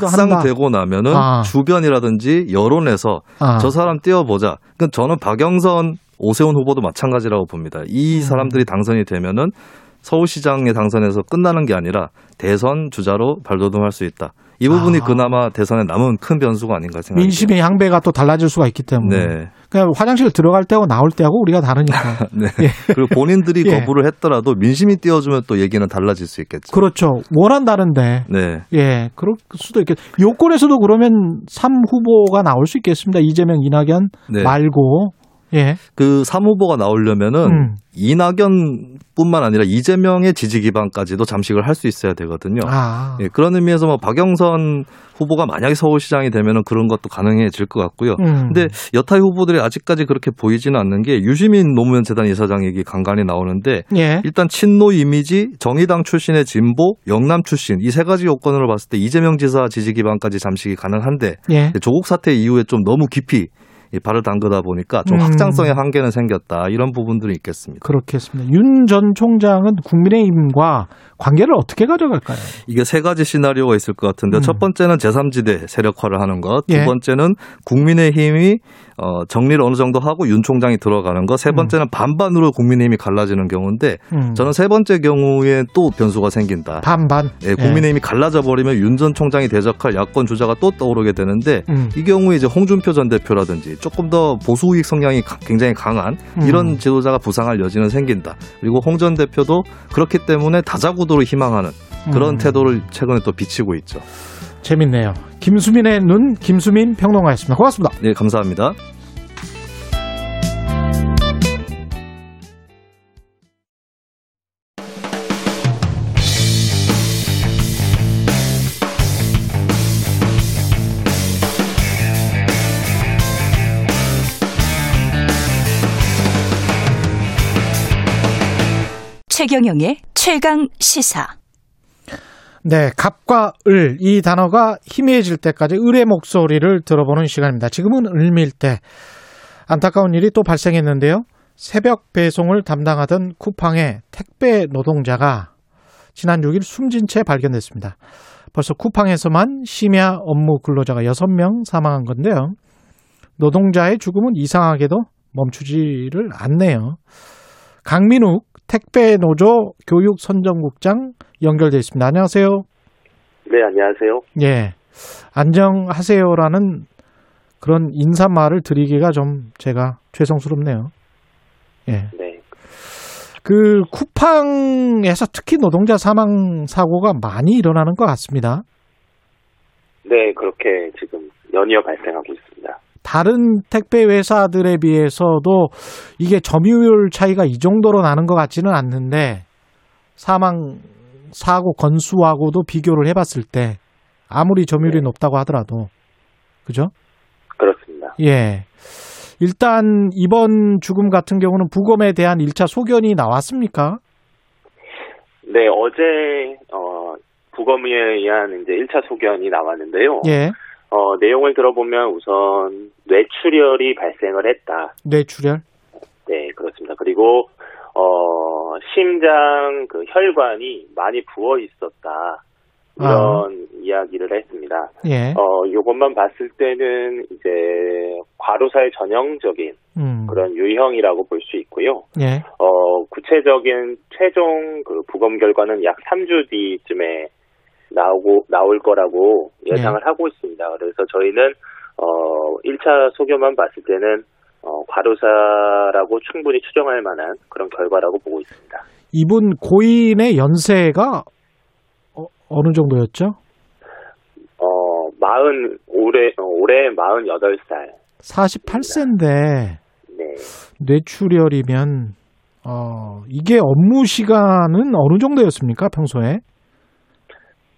막상 한다. 되고 나면은 아. 주변이라든지 여론에서 아. 저 사람 띄워보자. 그러니까 저는 박영선, 오세훈 후보도 마찬가지라고 봅니다. 음. 이 사람들이 당선이 되면은 서울시장에 당선해서 끝나는 게 아니라 대선 주자로 발돋움할 수 있다. 이 부분이 아. 그나마 대선에 남은 큰 변수가 아닌가 생각합니다. 민심의 향배가 또 달라질 수가 있기 때문에. 네. 그냥 화장실 들어갈 때하고 나올 때하고 우리가 다르니까. 네. 예. 그리고 본인들이 예. 거부를 했더라도 민심이 띄워주면 또 얘기는 달라질 수 있겠죠. 그렇죠. 원한다는데. 네. 예, 그럴 수도 있겠. 요건에서도 그러면 3 후보가 나올 수 있겠습니다. 이재명, 이낙연 네. 말고. 예. 그 3후보가 나오려면은 음. 이낙연뿐만 아니라 이재명의 지지 기반까지도 잠식을 할 수 있어야 되거든요. 아. 예, 그런 의미에서 뭐 박영선 후보가 만약에 서울시장이 되면은 그런 것도 가능해질 것 같고요. 음. 근데 여타의 후보들이 아직까지 그렇게 보이지는 않는 게 유시민 노무현 재단 이사장 얘기 간간히 나오는데 예. 일단 친노 이미지, 정의당 출신의 진보, 영남 출신 이 세 가지 요건으로 봤을 때 이재명 지사 지지 기반까지 잠식이 가능한데 예. 조국 사태 이후에 좀 너무 깊이 이 발을 담그다 보니까 좀 음. 확장성의 한계는 생겼다 이런 부분들이 있겠습니다. 그렇겠습니다. 윤 전 총장은 국민의힘과 관계를 어떻게 가져갈까요? 이게 세 가지 시나리오가 있을 것 같은데 음. 첫 번째는 제3지대 세력화를 하는 것, 두 예. 번째는 국민의힘이 어, 정리를 어느 정도 하고 윤 총장이 들어가는 것, 세 번째는 반반으로 국민의힘이 갈라지는 경우인데 음. 저는 세 번째 경우에 또 변수가 생긴다. 반반. 예, 국민의힘이 갈라져 버리면 윤 전 총장이 대적할 야권 주자가 또 떠오르게 되는데 음. 이 경우에 이제 홍준표 전 대표라든지 조금 더 보수 우익 성향이 가- 굉장히 강한 음. 이런 지도자가 부상할 여지는 생긴다. 그리고 홍 전 대표도 그렇기 때문에 다자구도를 희망하는 그런 음. 태도를 최근에 또 비치고 있죠. 재밌네요. 김수민의 눈 김수민 평론가였습니다. 고맙습니다. 네, 감사합니다. 최경영의 최강 시사. 네, 갑과 을, 이 단어가 희미해질 때까지 을의 목소리를 들어보는 시간입니다. 지금은 을밀 때. 안타까운 일이 또 발생했는데요. 새벽 배송을 담당하던 쿠팡의 택배 노동자가 지난 6일 숨진 채 발견됐습니다. 벌써 쿠팡에서만 심야 업무 근로자가 6명 사망한 건데요. 노동자의 죽음은 이상하게도 멈추지를 않네요. 강민욱 택배 노조 교육 선정국장 연결돼 있습니다. 안녕하세요. 네, 안녕하세요. 예. 안정하세요라는 그런 인사말을 드리기가 좀 제가 죄송스럽네요. 예. 네. 그 쿠팡에서 특히 노동자 사망 사고가 많이 일어나는 것 같습니다. 네, 그렇게 지금 연이어 발생하고 있습니다. 다른 택배 회사들에 비해서도 이게 점유율 차이가 이 정도로 나는 것 같지는 않는데 사망 사고 건수하고도 비교를 해봤을 때 아무리 점유율이 네. 높다고 하더라도 그죠? 그렇습니다. 예. 일단 이번 죽음 같은 경우는 부검에 대한 1차 소견이 나왔습니까? 네, 어제 어 부검에 의한 이제 1차 소견이 나왔는데요. 예. 어, 내용을 들어보면 우선 뇌출혈이 발생을 했다. 뇌출혈. 네, 그렇습니다. 그리고 어, 심장 그 혈관이 많이 부어 있었다. 이런 아. 이야기를 했습니다. 예. 어, 요것만 봤을 때는 이제 과로사의 전형적인 음. 그런 유형이라고 볼 수 있고요. 예. 어, 구체적인 최종 그 부검 결과는 약 3주 뒤쯤에 나오고 나올 거라고 예상을 하고 있습니다. 그래서 저희는 어, 1차 소견만 봤을 때는 어, 과로사라고 충분히 추정할 만한 그런 결과라고 보고 있습니다. 이분 고인의 연세가 어, 어느 정도였죠? 마흔 올해 어, 올해 48살. 48세인데 네. 뇌출혈이면 어, 이게 업무 시간은 어느 정도였습니까, 평소에?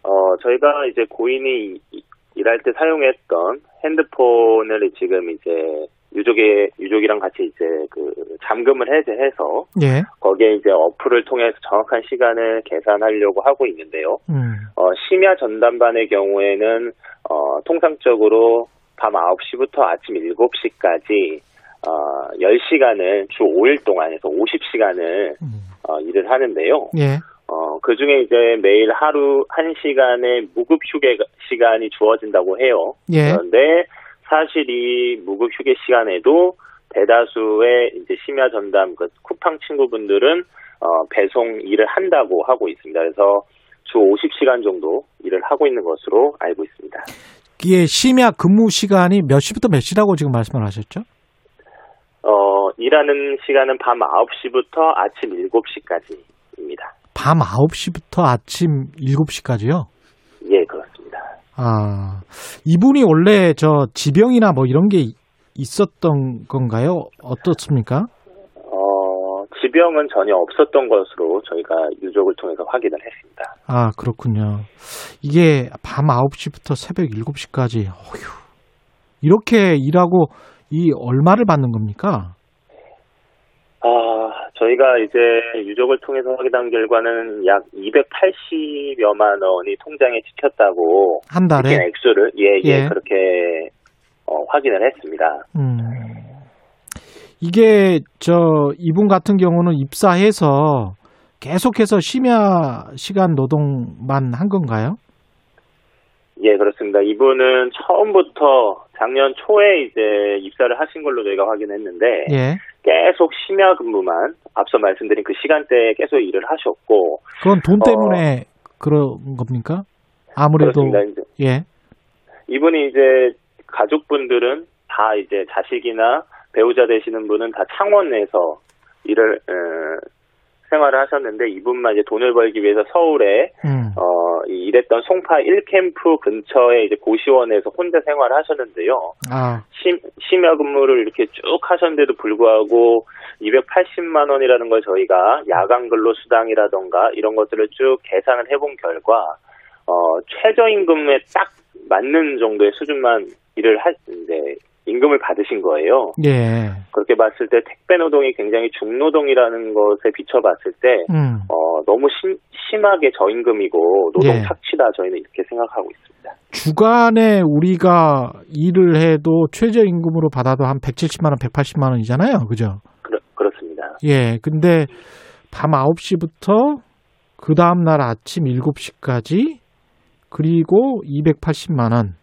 어, 저희가 이제 고인이 이- 일할 때 사용했던 핸드폰을 지금 이제 유족의 유족이랑 같이 이제 그 잠금을 해제해서 예. 거기에 이제 어플을 통해서 정확한 시간을 계산하려고 하고 있는데요. 음. 어, 심야 전담반의 경우에는 어, 통상적으로 밤 9시부터 아침 7시까지 어, 10시간을 주 5일 동안에서 50시간을 어, 일을 하는데요. 예. 어, 그 중에 이제 매일 하루 1시간의 무급 휴게 시간이 주어진다고 해요. 예. 그런데 사실 이 무급 휴게 시간에도 대다수의 이제 심야 전담 그 쿠팡 친구분들은 어, 배송 일을 한다고 하고 있습니다. 그래서 주 50시간 정도 일을 하고 있는 것으로 알고 있습니다. 이게 심야 근무 시간이 몇 시부터 몇 시라고 지금 말씀을 하셨죠? 어, 일하는 시간은 밤 9시부터 아침 7시까지입니다. 밤 9시부터 아침 7시까지요? 예, 그렇습니다. 아, 이분이 원래 저 지병이나 뭐 이런 게 있었던 건가요? 어떻습니까? 어, 지병은 전혀 없었던 것으로 저희가 유족을 통해서 확인을 했습니다. 아, 그렇군요. 이게 밤 9시부터 새벽 7시까지, 어휴. 이렇게 일하고 이 얼마를 받는 겁니까? 아, 저희가 이제 유족을 통해서 확인한 결과는 약 280여만 원이 통장에 찍혔다고 한 달에? 액수를 예, 예, 예. 그렇게 어, 확인을 했습니다. 음. 이게 저 이분 같은 경우는 입사해서 계속해서 심야 시간 노동만 한 건가요? 예, 그렇습니다. 이분은 처음부터 작년 초에 이제 입사를 하신 걸로 저희가 확인했는데 예. 계속 심야 근무만 앞서 말씀드린 그 시간대에 계속 일을 하셨고 그건 돈 어, 때문에 그런 겁니까? 아무래도 예. 이분이 이제 가족분들은 다 이제 자식이나 배우자 되시는 분은 다 창원에서 일을 어, 생활을 하셨는데 이분만 이제 돈을 벌기 위해서 서울에 음. 어, 이 일했던 송파 1캠프 근처에 이제 고시원에서 혼자 생활을 하셨는데요. 아, 심, 심야 근무를 이렇게 쭉 하셨는데도 불구하고 280만 원이라는 걸 저희가 야간 근로 수당이라던가 이런 것들을 쭉 계산을 해본 결과 어, 최저임금에 딱 맞는 정도의 수준만 일을 할 이제 임금을 받으신 거예요. 예. 그렇게 봤을 때 택배 노동이 굉장히 중노동이라는 것에 비춰봤을 때 음. 어, 너무 심, 심하게 저임금이고 노동 예. 착취다 저희는 이렇게 생각하고 있습니다. 주간에 우리가 일을 해도 최저임금으로 받아도 한 170만 원, 180만 원이잖아요. 그죠? 그렇, 그렇습니다. 예. 근데 밤 9시부터 그 다음 날 아침 7시까지 그리고 280만 원.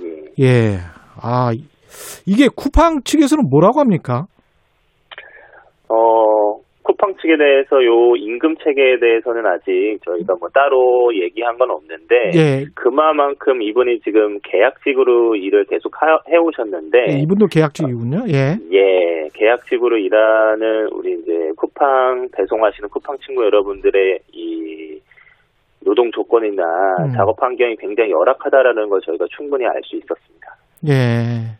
예. 예. 아, 이- 이게 쿠팡 측에서는 뭐라고 합니까? 어, 쿠팡 측에 대해서 요 임금 체계에 대해서는 아직 저희가 뭐 따로 얘기한 건 없는데 예. 그만큼 이분이 지금 계약직으로 일을 계속 하- 해오셨는데 예, 이분도 계약직이군요. 예. 예, 계약직으로 일하는 우리 이제 쿠팡 배송하시는 쿠팡 친구 여러분들의 이 노동 조건이나 음. 작업 환경이 굉장히 열악하다라는 걸 저희가 충분히 알 수 있었습니다. 예.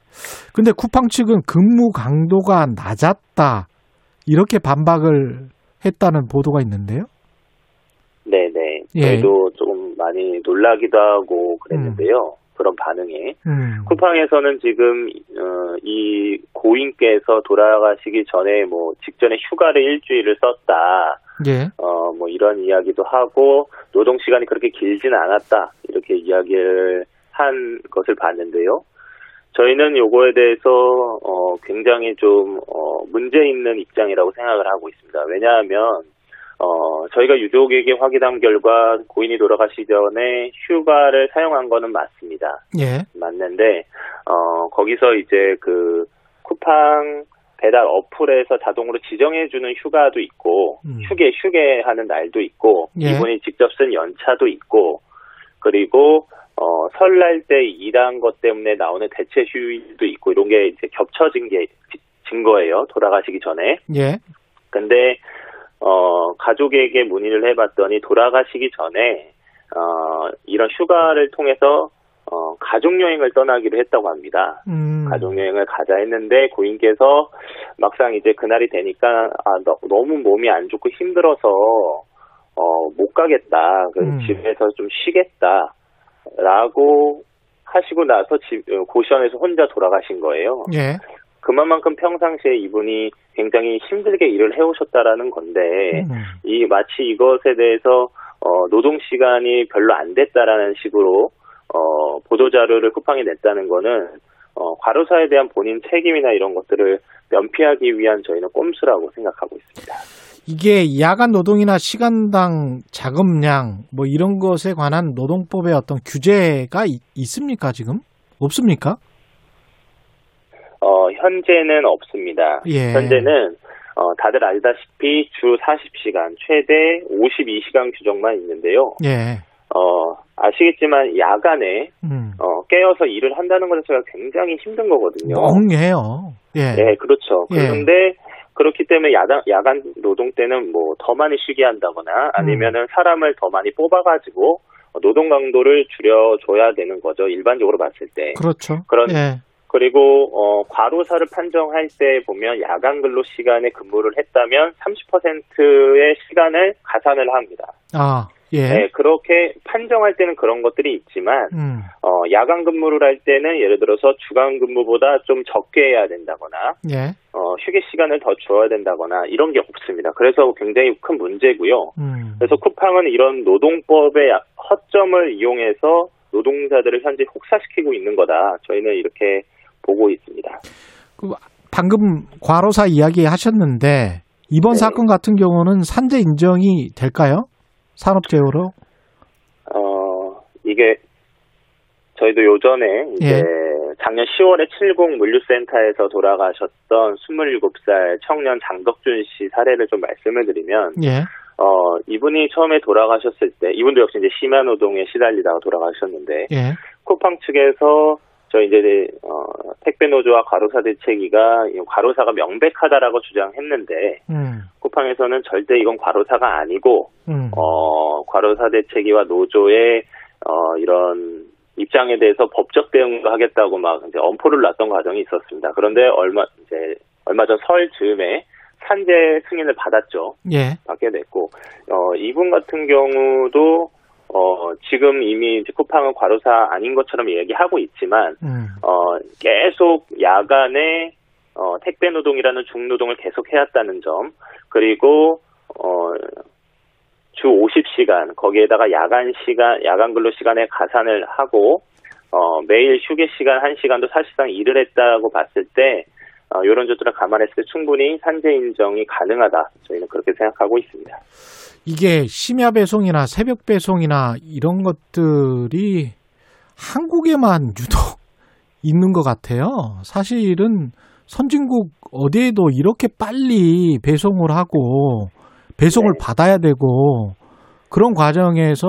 근데 쿠팡 측은 근무 강도가 낮았다. 이렇게 반박을 했다는 보도가 있는데요. 네네. 예. 저희도 조금 많이 놀라기도 하고 그랬는데요. 그런 반응에. 음. 쿠팡에서는 지금 어, 이 고인께서 돌아가시기 전에 뭐 직전에 휴가를 일주일을 썼다. 예. 어, 뭐 이런 이야기도 하고 노동 시간이 그렇게 길지는 않았다. 이렇게 이야기를 한 것을 봤는데요. 저희는 요거에 대해서 어, 굉장히 좀 어, 문제 있는 입장이라고 생각을 하고 있습니다. 왜냐하면 어, 저희가 유족에게 확인한 결과 고인이 돌아가시 전에 휴가를 사용한 거는 맞습니다. 예. 맞는데 어 거기서 이제 그 쿠팡 배달 어플에서 자동으로 지정해주는 휴가도 있고 음. 휴게 휴게하는 날도 있고 예. 이분이 직접 쓴 연차도 있고 그리고 어 설날 때 일한 것 때문에 나오는 대체 휴일도 있고 이런 게 이제 겹쳐진 게 증거예요 돌아가시기 전에 예. 근데 어 가족에게 문의를 해봤더니 돌아가시기 전에 어 이런 휴가를 통해서 어, 가족 여행을 떠나기로 했다고 합니다. 음. 가족 여행을 가자 했는데 고인께서 막상 이제 그날이 되니까 아 너, 무 몸이 안 좋고 힘들어서 어, 못 가겠다. 그 음. 집에서 좀 쉬겠다 라고 하시고 나서 집 어, 고시원에서 혼자 돌아가신 거예요. 예. 그만큼 평상시에 이분이 굉장히 힘들게 일을 해오셨다라는 건데 음. 이 마치 이것에 대해서 어, 노동 시간이 별로 안 됐다라는 식으로 어, 보도 자료를 쿠팡이 냈다는 거는 어, 과로사에 대한 본인 책임이나 이런 것들을 면피하기 위한 저희는 꼼수라고 생각하고 있습니다. 이게 야간 노동이나 시간당 자금량 뭐 이런 것에 관한 노동법의 어떤 규제가 이- 있습니까 지금? 없습니까? 어, 현재는 없습니다. 예. 현재는 어, 다들 알다시피 주 40시간, 최대 52시간 규정만 있는데요. 예. 어, 아시겠지만 야간에 음. 어, 깨어서 일을 한다는 것 자체가 굉장히 힘든 거거든요. 멍해요. 예. 네, 그렇죠. 예. 그런데 그렇기 때문에 야간, 야간 노동 때는 뭐 더 많이 쉬게 한다거나 아니면은 사람을 더 많이 뽑아가지고 노동 강도를 줄여줘야 되는 거죠. 일반적으로 봤을 때. 그렇죠. 그런- 예. 그리고 어, 과로사를 판정할 때 보면 야간 근로 시간에 근무를 했다면 30%의 시간을 가산을 합니다. 아, 예. 네, 그렇게 판정할 때는 그런 것들이 있지만 음. 어, 야간 근무를 할 때는 예를 들어서 주간 근무보다 좀 적게 해야 된다거나 예. 어, 휴게 시간을 더 줘야 된다거나 이런 게 없습니다. 그래서 굉장히 큰 문제고요. 음. 그래서 쿠팡은 이런 노동법의 허점을 이용해서 노동자들을 현재 혹사시키고 있는 거다. 저희는 이렇게 보고 있습니다. 그 방금 과로사 이야기 하셨는데 이번 네. 사건 같은 경우는 산재 인정이 될까요? 산업재해로? 어, 이게 저희도 요전에 이제 예. 작년 10월에 70 물류센터에서 돌아가셨던 27살 청년 장덕준 씨 사례를 좀 말씀을 드리면 예. 어, 이분이 처음에 돌아가셨을 때 이분도 역시 이제 심야 노동에 시달리다가 돌아가셨는데 예. 쿠팡 측에서 저 이제 어, 택배 노조와 과로사 대책위가 이 과로사가 명백하다라고 주장했는데 음. 쿠팡에서는 절대 이건 과로사가 아니고 음. 어, 과로사 대책위와 노조의 어, 이런 입장에 대해서 법적 대응도 하겠다고 막 이제 엄포를 놨던 과정이 있었습니다. 그런데 얼마 이제 얼마 전 설 즈음에 산재 승인을 받았죠. 예. 받게 됐고 어, 이분 같은 경우도 어, 지금 이미 이제 쿠팡은 과로사 아닌 것처럼 얘기하고 있지만 음. 어, 계속 야간에 어, 택배 노동이라는 중노동을 계속 해왔다는 점 그리고 어, 주 50시간 거기에다가 야간 시간 야간 근로 시간에 가산을 하고 어, 매일 휴게 시간 1시간도 사실상 일을 했다고 봤을 때 어, 이런 점들을 감안했을 때 충분히 산재 인정이 가능하다 저희는 그렇게 생각하고 있습니다. 이게 심야 배송이나 새벽 배송이나 이런 것들이 한국에만 유독 있는 것 같아요. 사실은 선진국 어디에도 이렇게 빨리 배송을 하고 배송을 네. 받아야 되고 그런 과정에서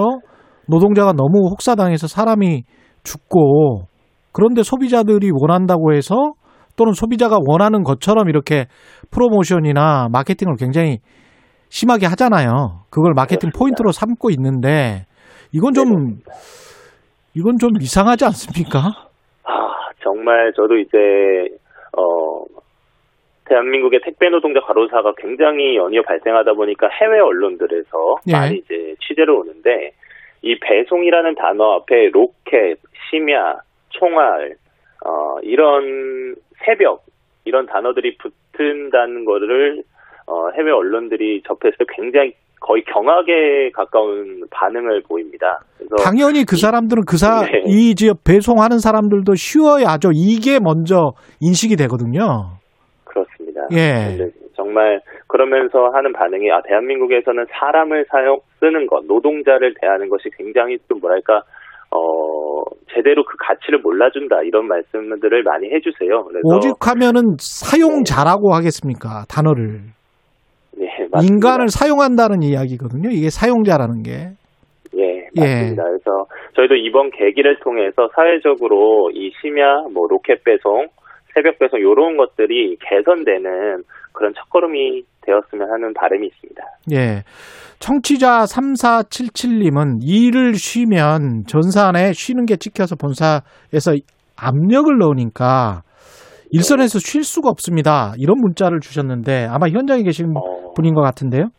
노동자가 너무 혹사당해서 사람이 죽고 그런데 소비자들이 원한다고 해서 또는 소비자가 원하는 것처럼 이렇게 프로모션이나 마케팅을 굉장히 심하게 하잖아요. 그걸 마케팅 그렇습니다. 포인트로 삼고 있는데 이건 좀 이건 좀 이상하지 않습니까? 아, 정말 저도 이제 어 대한민국의 택배 노동자 과로사가 굉장히 연이어 발생하다 보니까 해외 언론들에서 예. 많이 이제 취재를 오는데 이 배송이라는 단어 앞에 로켓, 심야, 총알, 어 이런 새벽 이런 단어들이 붙은다는 거를 어 해외 언론들이 접했을 때 굉장히 거의 경악에 가까운 반응을 보입니다. 당연히 그 사람들은 그 사, 네. 이 지역 배송하는 사람들도 쉬어야죠. 이게 먼저 인식이 되거든요. 그렇습니다. 예. 정말 그러면서 하는 반응이 아 대한민국에서는 사람을 사용 쓰는 것, 노동자를 대하는 것이 굉장히 좀 뭐랄까 어 제대로 그 가치를 몰라준다 이런 말씀들을 많이 해주세요. 그래서 오직하면은 사용자라고 하겠습니까? 단어를. 예, 맞습니다. 인간을 사용한다는 이야기거든요. 이게 사용자라는 게. 예, 맞습니다. 그래서 저희도 이번 계기를 통해서 사회적으로 이 심야, 뭐 로켓 배송, 새벽 배송 이런 것들이 개선되는 그런 첫걸음이 되었으면 하는 바람이 있습니다. 예. 청취자 3477님은 일을 쉬면 전산에 쉬는 게 찍혀서 본사에서 압력을 넣으니까 일선에서 쉴 수가 없습니다. 이런 문자를 주셨는데 아마 현장에 계신 어, 분인 것 같은데요.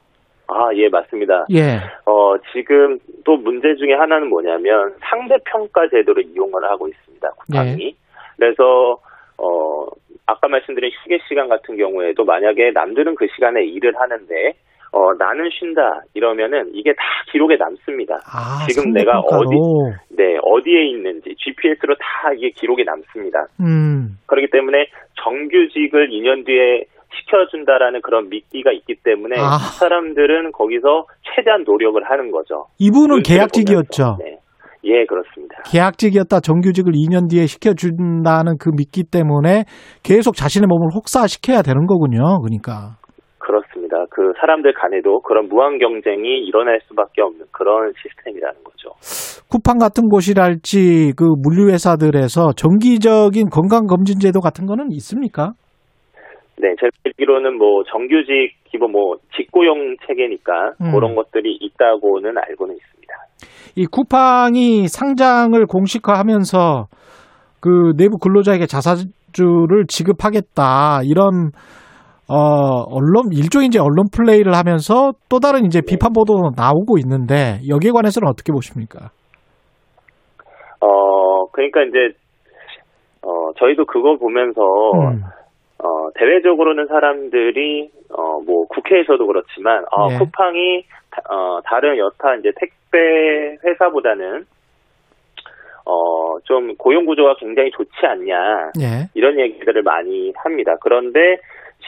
아, 예, 맞습니다. 예. 어, 지금 또 문제 중에 하나는 뭐냐면 상대평가 제도를 이용을 하고 있습니다. 쿠팡이. 그래서 어, 아까 말씀드린 휴게 시간 같은 경우에도 만약에 남들은 그 시간에 일을 하는데 어, 나는 쉰다 이러면은 이게 다 기록에 남습니다. 아, 지금 내가 상대평가로. 네, 어디에 있는지 GPS로 다 이게 기록에 남습니다. 음. 그렇기 때문에 정규직을 2년 뒤에 시켜준다라는 그런 미끼가 있기 때문에 아. 사람들은 거기서 최대한 노력을 하는 거죠. 이분은 계약직이었죠. 네. 예, 그렇습니다. 계약직이었다 정규직을 2년 뒤에 시켜준다는 그 미끼 때문에 계속 자신의 몸을 혹사시켜야 되는 거군요. 그러니까. 그렇습니다. 그 사람들 간에도 그런 무한 경쟁이 일어날 수밖에 없는 그런 시스템이라는 거죠. 쿠팡 같은 곳이랄지 그 물류회사들에서 정기적인 건강검진 제도 같은 거는 있습니까? 네, 제가 알기로는 뭐 정규직 기본 뭐 직고용 체계니까 음. 그런 것들이 있다고는 알고는 있습니다. 이 쿠팡이 상장을 공식화하면서 그 내부 근로자에게 자사주를 지급하겠다 이런 어 언론 일종의 이제 언론 플레이를 하면서 또 다른 이제 비판 보도 나오고 있는데 여기에 관해서는 어떻게 보십니까? 어, 그러니까 이제 어, 저희도 그거 보면서 음. 어, 대외적으로는 사람들이, 어, 뭐, 국회에서도 그렇지만, 어, 예. 쿠팡이, 다, 어, 다른 여타 이제 택배 회사보다는, 어, 좀 고용 구조가 굉장히 좋지 않냐, 예. 이런 얘기들을 많이 합니다. 그런데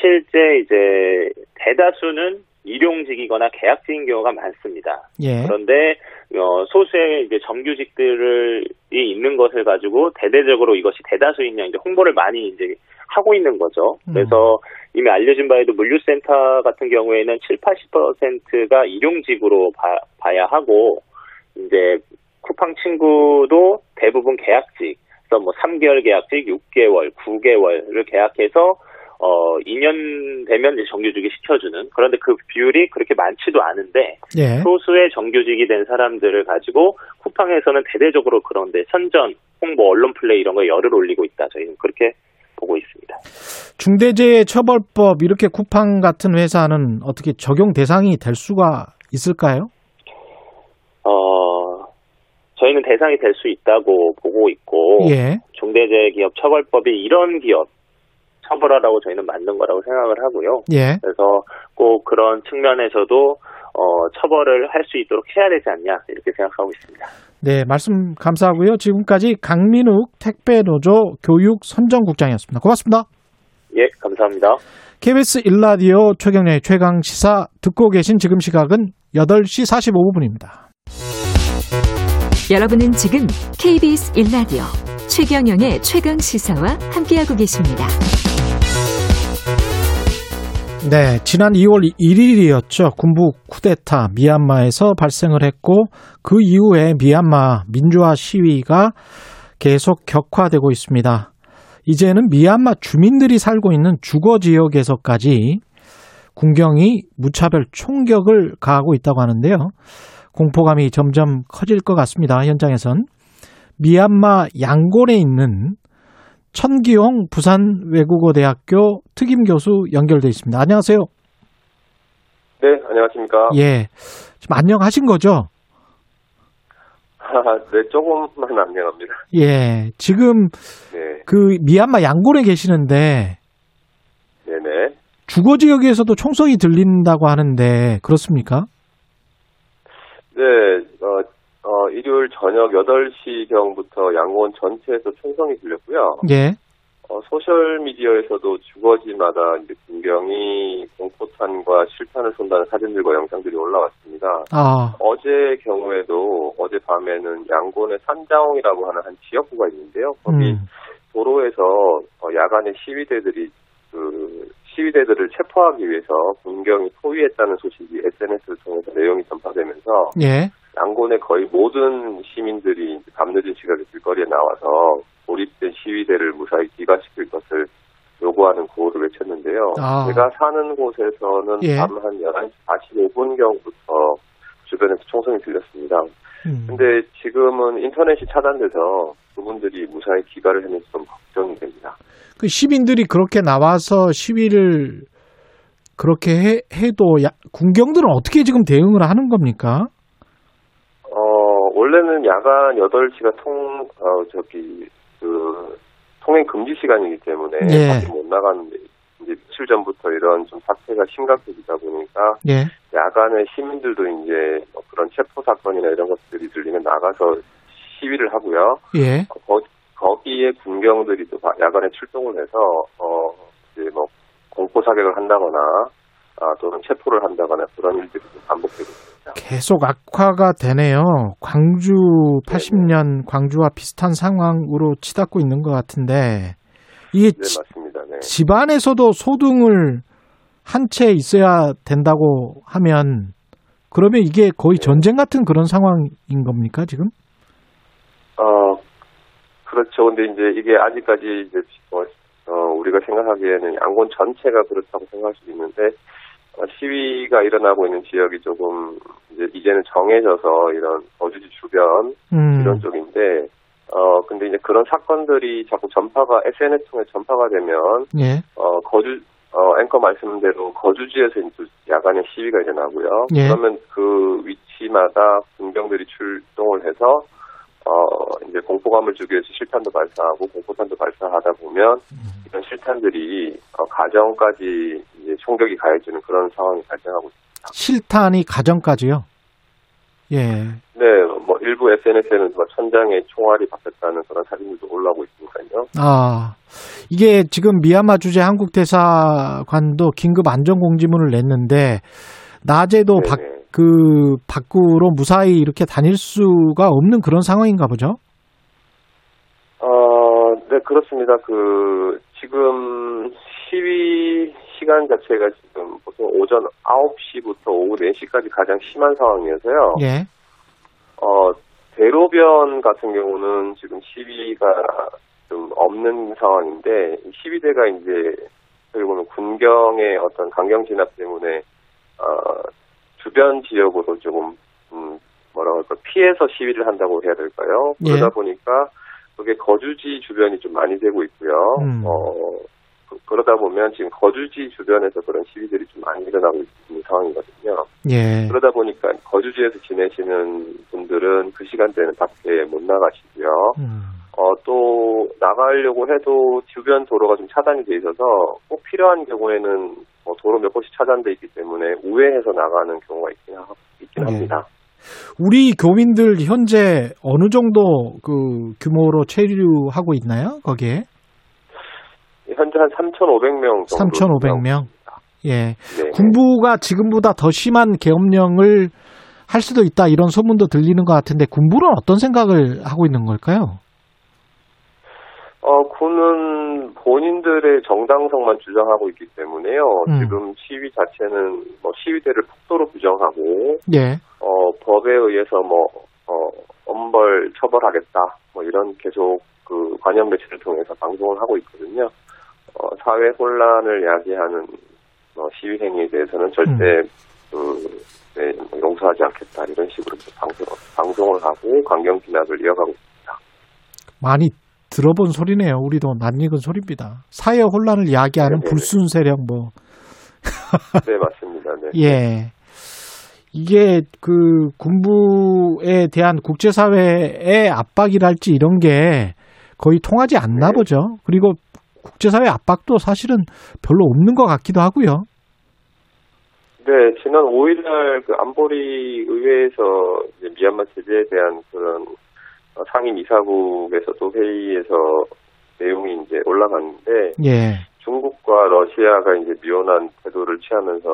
실제 이제 대다수는 일용직이거나 계약직인 경우가 많습니다. 예. 그런데 어, 소수의 이제 정규직들이 있는 것을 가지고 대대적으로 이것이 다수인 양 이제 홍보를 많이 이제 하고 있는 거죠. 음. 그래서 이미 알려진 바에도 물류센터 같은 경우에는 7, 80%가 일용직으로 봐, 봐야 하고 이제 쿠팡 친구도 대부분 계약직, 그래서 뭐 3개월 계약직, 6개월, 9개월을 계약해서 어 2년 되면 이제 정규직이 시켜주는 그런데 그 비율이 그렇게 많지도 않은데 예. 소수의 정규직이 된 사람들을 가지고 쿠팡에서는 대대적으로 그런데 선전, 홍보, 언론 플레이 이런 거에 열을 올리고 있다. 저희는 그렇게 보고 있습니다. 중대재해처벌법 이렇게 쿠팡 같은 회사는 어떻게 적용 대상이 될 수가 있을까요? 어, 저희는 대상이 될 수 있다고 보고 있고 예. 중대재해기업처벌법이 이런 기업 처벌하라고 저희는 만든 거라고 생각을 하고요. 예. 그래서 꼭 그런 측면에서도 어, 처벌을 할 수 있도록 해야 되지 않냐 이렇게 생각하고 있습니다. 네, 말씀 감사하고요. 지금까지 강민욱 택배노조 교육 선정국장이었습니다. 고맙습니다. 예, 감사합니다. KBS 일라디오 최경련의 최강 시사 듣고 계신 지금 시각은 8시 45분입니다. 여러분은 지금 KBS 1라디오 최경영의 최강 시사와 함께하고 계십니다. 네, 지난 2월 1일이었죠. 군부 쿠데타 미얀마에서 발생을 했고 그 이후에 미얀마 민주화 시위가 계속 격화되고 있습니다. 이제는 미얀마 주민들이 살고 있는 주거 지역에서까지 군경이 무차별 총격을 가하고 있다고 하는데요. 공포감이 점점 커질 것 같습니다. 현장에선 미얀마 양곤에 있는 천기용 부산 외국어대학교 특임 교수 연결돼 있습니다. 안녕하세요. 네, 안녕하십니까. 예. 지금 안녕하신 거죠? 네, 조금만 안녕합니다. 예. 지금 네, 그 미얀마 양곤에 계시는데 네네. 주거 지역에서도 총성이 들린다고 하는데 그렇습니까? 네, 어, 어, 일요일 저녁 8시경부터 양곤 전체에서 총성이 들렸고요. 예. 어, 소셜미디어에서도 주거지마다 이제 군경이 공포탄과 실탄을 쏜다는 사진들과 영상들이 올라왔습니다. 아, 어제 경우에도 어젯밤에는 양곤의 산자홍이라고 하는 한 지역구가 있는데요. 거기 음. 도로에서 어, 야간에 시위대들이 그 시위대들을 체포하기 위해서 군경이 포위했다는 소식이 SNS를 통해서 내용이 전파되면서 예. 양곤의 거의 모든 시민들이 밤늦은 시각에 길거리에 나와서 고립된 시위대를 무사히 귀가시킬 것을 있는데요. 아. 제가 사는 곳에서는 예. 밤한 11시 45분경부터 주변에서 총성이 들렸습니다. 음. 근데 지금은 인터넷이 차단돼서 그분들이 무사히 귀가를 했는지 좀 걱정이 됩니다. 그 시민들이 그렇게 나와서 시위를 그렇게 해, 해도 야- 군경들은 어떻게 지금 대응을 하는 겁니까? 야간 8시가 통, 어, 저기, 그, 통행 금지 시간이기 때문에 예. 밖에 못 나가는데, 이제 며칠 전부터 이런 좀 사태가 심각해지다 보니까, 예. 야간에 시민들도 이제 뭐 그런 체포 사건이나 이런 것들이 들리면 나가서 시위를 하고요. 예. 거, 거기에 군경들이 또 바- 야간에 출동을 해서, 어, 이제 뭐, 공포 사격을 한다거나, 아, 또는 체포를 한다거나 그런 일들이 좀 반복되고 있습니다. 계속 악화가 되네요. 광주 80년 광주와 비슷한 상황으로 치닫고 있는 것 같은데 이게 네, 지- 맞습니다. 네. 집안에서도 소등을 한 채 있어야 된다고 하면 그러면 이게 거의 전쟁 같은 그런 상황인 겁니까 지금? 어, 그렇죠. 근데 이제 이게 아직까지 이제 어, 어, 우리가 생각하기에는 양곤 전체가 그렇다고 생각할 수 있는데 어, 시위가 일어나고 있는 지역이 조금 이제 이제는 정해져서 이런 거주지 주변 음. 이런 쪽인데 어 근데 이제 그런 사건들이 자꾸 전파가 SNS 통해 전파가 되면 예. 어 거주 어 앵커 말씀대로 거주지에서 이제 야간에 시위가 일어나고요. 예. 그러면 그 위치마다 군병들이 출동을 해서 어 이제 공포감을 주기 위해서 실탄도 발사하고 공포탄도 발사하다 보면 이런 실탄들이 어, 가정까지 이제 총격이 가해지는 그런 상황이 발생하고 있습니다. 실탄이 가정까지요. 예. 네, 뭐 일부 SNS에는 뭐 천장에 총알이 박혔다는 그런 사진들도 올라오고 있으니까요. 아, 이게 지금 미얀마 주재 한국 대사관도 긴급 안전 공지문을 냈는데 낮에도 밖, 네네. 그 밖으로 무사히 이렇게 다닐 수가 없는 그런 상황인가 보죠. 어, 네, 그렇습니다. 그, 지금 시위 시간 자체가 지금 보통 오전 9시부터 오후 4시까지 가장 심한 상황이어서요. 예. 어, 대로변 같은 경우는 지금 시위가 좀 없는 상황인데, 이 시위대가 이제, 그리고 보면 군경의 어떤 강경 진압 때문에, 어, 주변 지역으로 조금, 음, 뭐라고 할까, 피해서 시위를 한다고 해야 될까요? 예. 그러다 보니까, 그게 거주지 주변이 좀 많이 되고 있고요. 음. 어, 그- 그러다 보면 지금 거주지 주변에서 그런 시위들이 좀 많이 일어나고 있는 상황이거든요. 예. 그러다 보니까 거주지에서 지내시는 분들은 그 시간대는 밖에 못 나가시고요. 음. 어, 또 나가려고 해도 주변 도로가 좀 차단이 돼 있어서 꼭 필요한 경우에는 뭐 도로 몇 곳이 차단돼 있기 때문에 우회해서 나가는 경우가 있긴, 하, 있긴 예. 합니다. 우리 교민들 현재 어느 정도 그 규모로 체류하고 있나요? 거기에? 현재 한 3,500명 정도. 3,500명. 예. 네. 군부가 지금보다 더 심한 계엄령을 할 수도 있다 이런 소문도 들리는 것 같은데 군부는 어떤 생각을 하고 있는 걸까요? 어, 군은 본인들의 정당성만 주장하고 있기 때문에요. 음. 지금 시위 자체는 뭐 시위대를 폭도로 규정하고 예. 어, 법에 의해서 뭐, 어, 엄벌 처벌하겠다. 뭐 이런 계속 그 관영 매체를 통해서 방송을 하고 있거든요. 어, 사회 혼란을 야기하는 어, 시위 행위에 대해서는 절대 그, 네, 뭐 용서하지 않겠다. 이런 식으로 방송, 방송을 하고 강경 진압을 이어가고 있습니다. 많이 들어본 소리네요. 우리도 낯익은 소리입니다. 사회 혼란을 야기하는 네네네. 불순 세력 뭐 네, 맞습니다. 네. 예. 이게 그 군부에 대한 국제사회의 압박이랄지 이런 게 거의 통하지 않나 네. 보죠. 그리고 국제사회 압박도 사실은 별로 없는 것 같기도 하고요. 네, 지난 5일날 그 안보리 의회에서 미얀마 제재에 대한 그런 어, 상임 이사국에서도 회의에서 내용이 이제 올라갔는데 예. 중국과 러시아가 이제 미온한 태도를 취하면서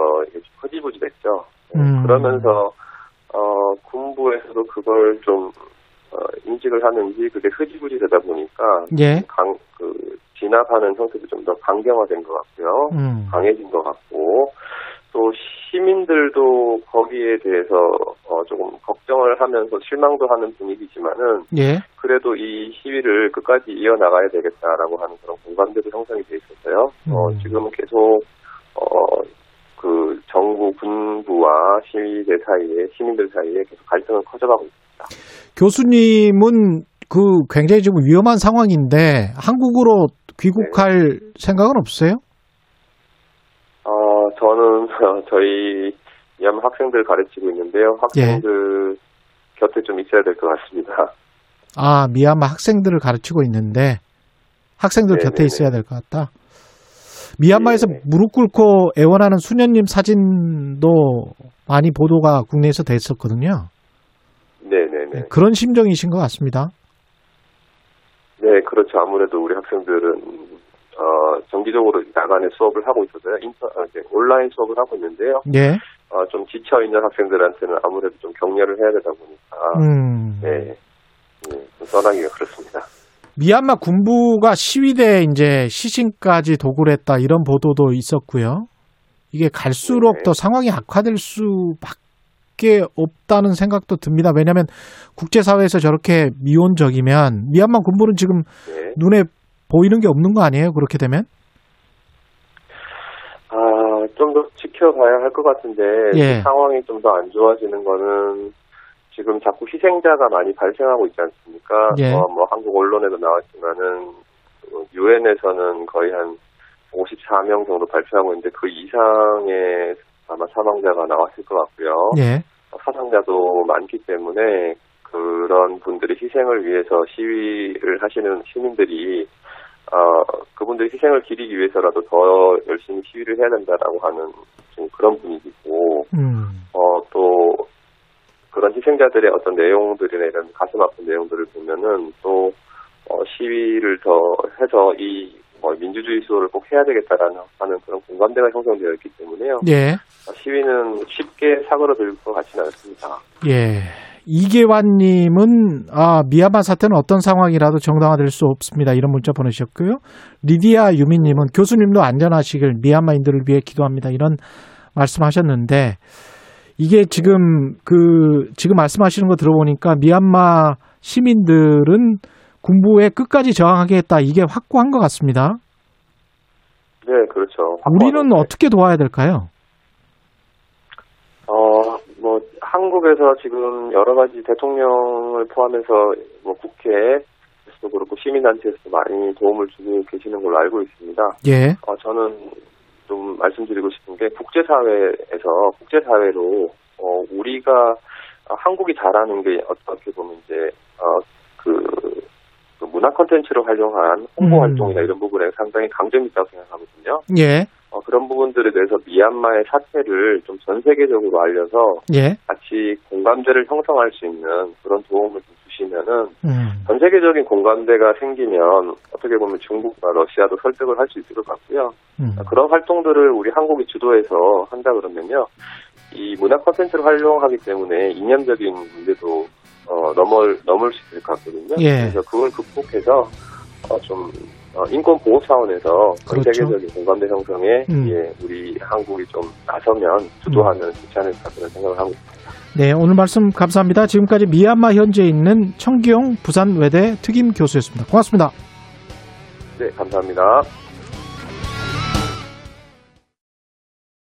흐지부지됐죠. 네, 음. 그러면서 어 군부에서도 그걸 좀 어, 인식을 하는지 그게 흐지부지되다 보니까 예. 강 그 진압하는 형태도 좀 더 강경화된 것 같고요. 음. 강해진 것 같고 또 시민들도 거기에 대해서 어, 조금 걱정을 하면서 실망도 하는 분위기지만은 예. 그래도 이 시위를 끝까지 이어나가야 되겠다라고 하는 그런 공감대도 형성이 돼 있었어요. 어, 음. 지금은 계속 어, 그 정부 군부와 시위대 사이에 시민들 사이에 계속 갈등은 커져가고 있습니다. 교수님은 그 굉장히 지금 위험한 상황인데 한국으로 귀국할 생각은 없어요? 어, 저는 저희 미얀마 학생들 가르치고 있는데요. 학생들 곁에 좀 있어야 될 것 같습니다. 아, 미얀마 학생들을 가르치고 있는데 학생들 곁에 네네네. 있어야 될 것 같다. 미얀마에서 네. 무릎 꿇고 애원하는 수녀님 사진도 많이 보도가 국내에서 됐었거든요. 네네네. 그런 심정이신 것 같습니다. 네, 그렇죠. 아무래도 우리 학생들은 어, 정기적으로 야간에 수업을 하고 있어서요. 인터, 아, 이제 온라인 수업을 하고 있는데요. 예. 어, 좀 지쳐 있는 학생들한테는 아무래도 좀 격려를 해야 되다 보니까 음. 네, 네, 좀 떠나기가 그렇습니다. 미얀마 군부가 시위대 이제 시신까지 도굴 했다 이런 보도도 있었고요. 이게 갈수록 네. 더 상황이 악화될 수밖에 없다는 생각도 듭니다. 왜냐하면 국제사회에서 저렇게 미온적이면 미얀마 군부는 지금 네. 눈에 보이는 게 없는 거 아니에요? 그렇게 되면? 아, 좀 더 지켜봐야 할 것 같은데 예. 그 상황이 좀 더 안 좋아지는 거는 지금 자꾸 희생자가 많이 발생하고 있지 않습니까? 예. 어, 뭐 한국 언론에도 나왔지만은 유엔에서는 거의 한 54명 정도 발표하고 있는데 그 이상의 아마 사망자가 나왔을 것 같고요. 예. 사상자도 많기 때문에 그런 분들의 희생을 위해서 시위를 하시는 시민들이 어, 그분들의 희생을 기리기 위해서라도 더 열심히 시위를 해야 된다라고 하는 좀 그런 분위기고 음. 어, 또 그런 희생자들의 어떤 내용들이나 이런 가슴 아픈 내용들을 보면은 또 어, 시위를 더 해서 이 뭐, 민주주의 수호를 꼭 해야 되겠다라는 하는 그런 공감대가 형성되어 있기 때문에요. 예. 어, 시위는 쉽게 사그러들 것 같지는 않습니다. 예. 이계환님은 아 미얀마 사태는 어떤 상황이라도 정당화될 수 없습니다. 이런 문자 보내셨고요. 리디아 유미님은 교수님도 안전하시길 미얀마인들을 위해 기도합니다. 이런 말씀하셨는데 이게 지금 그 지금 말씀하시는 거 들어보니까 미얀마 시민들은 군부에 끝까지 저항하겠다 이게 확고한 것 같습니다. 네, 그렇죠. 우리는 어떻게 도와야 될까요? 어, 뭐, 한국에서 지금 여러 가지 대통령을 포함해서 뭐 국회에서도 그렇고 시민단체에서도 많이 도움을 주고 계시는 걸로 알고 있습니다. 예. 어, 저는 좀 말씀드리고 싶은 게 국제사회에서 국제사회로 어, 우리가 어, 한국이 잘하는 게 어떻게 보면 이제 어, 그, 그 문화 콘텐츠로 활용한 홍보 음. 활동이나 이런 부분에 상당히 강점이 있다고 생각하거든요. 예. 어, 그런 부분들에 대해서 미얀마의 사태를 좀 전 세계적으로 알려서 예. 같이 공감대를 형성할 수 있는 그런 도움을 좀 주시면은 음. 전 세계적인 공감대가 생기면 어떻게 보면 중국과 러시아도 설득을 할 수 있을 것 같고요. 음. 그런 활동들을 우리 한국이 주도해서 한다 그러면요. 이 문화 콘텐츠를 활용하기 때문에 이념적인 문제도 어, 넘을 넘을 수 있을 것 같거든요. 예. 그래서 그걸 극복해서 어, 좀 어, 인권 보호 차원에서 전 그렇죠. 세계적인 공감대 형성에 음. 예, 우리 한국이 좀 나서면 주도하면 좋지 않을까 그런 생각을 하고 있습니다. 네, 오늘 말씀 감사합니다. 지금까지 미얀마 현지에 있는 청기용 부산 외대 특임 교수였습니다. 고맙습니다. 네, 감사합니다.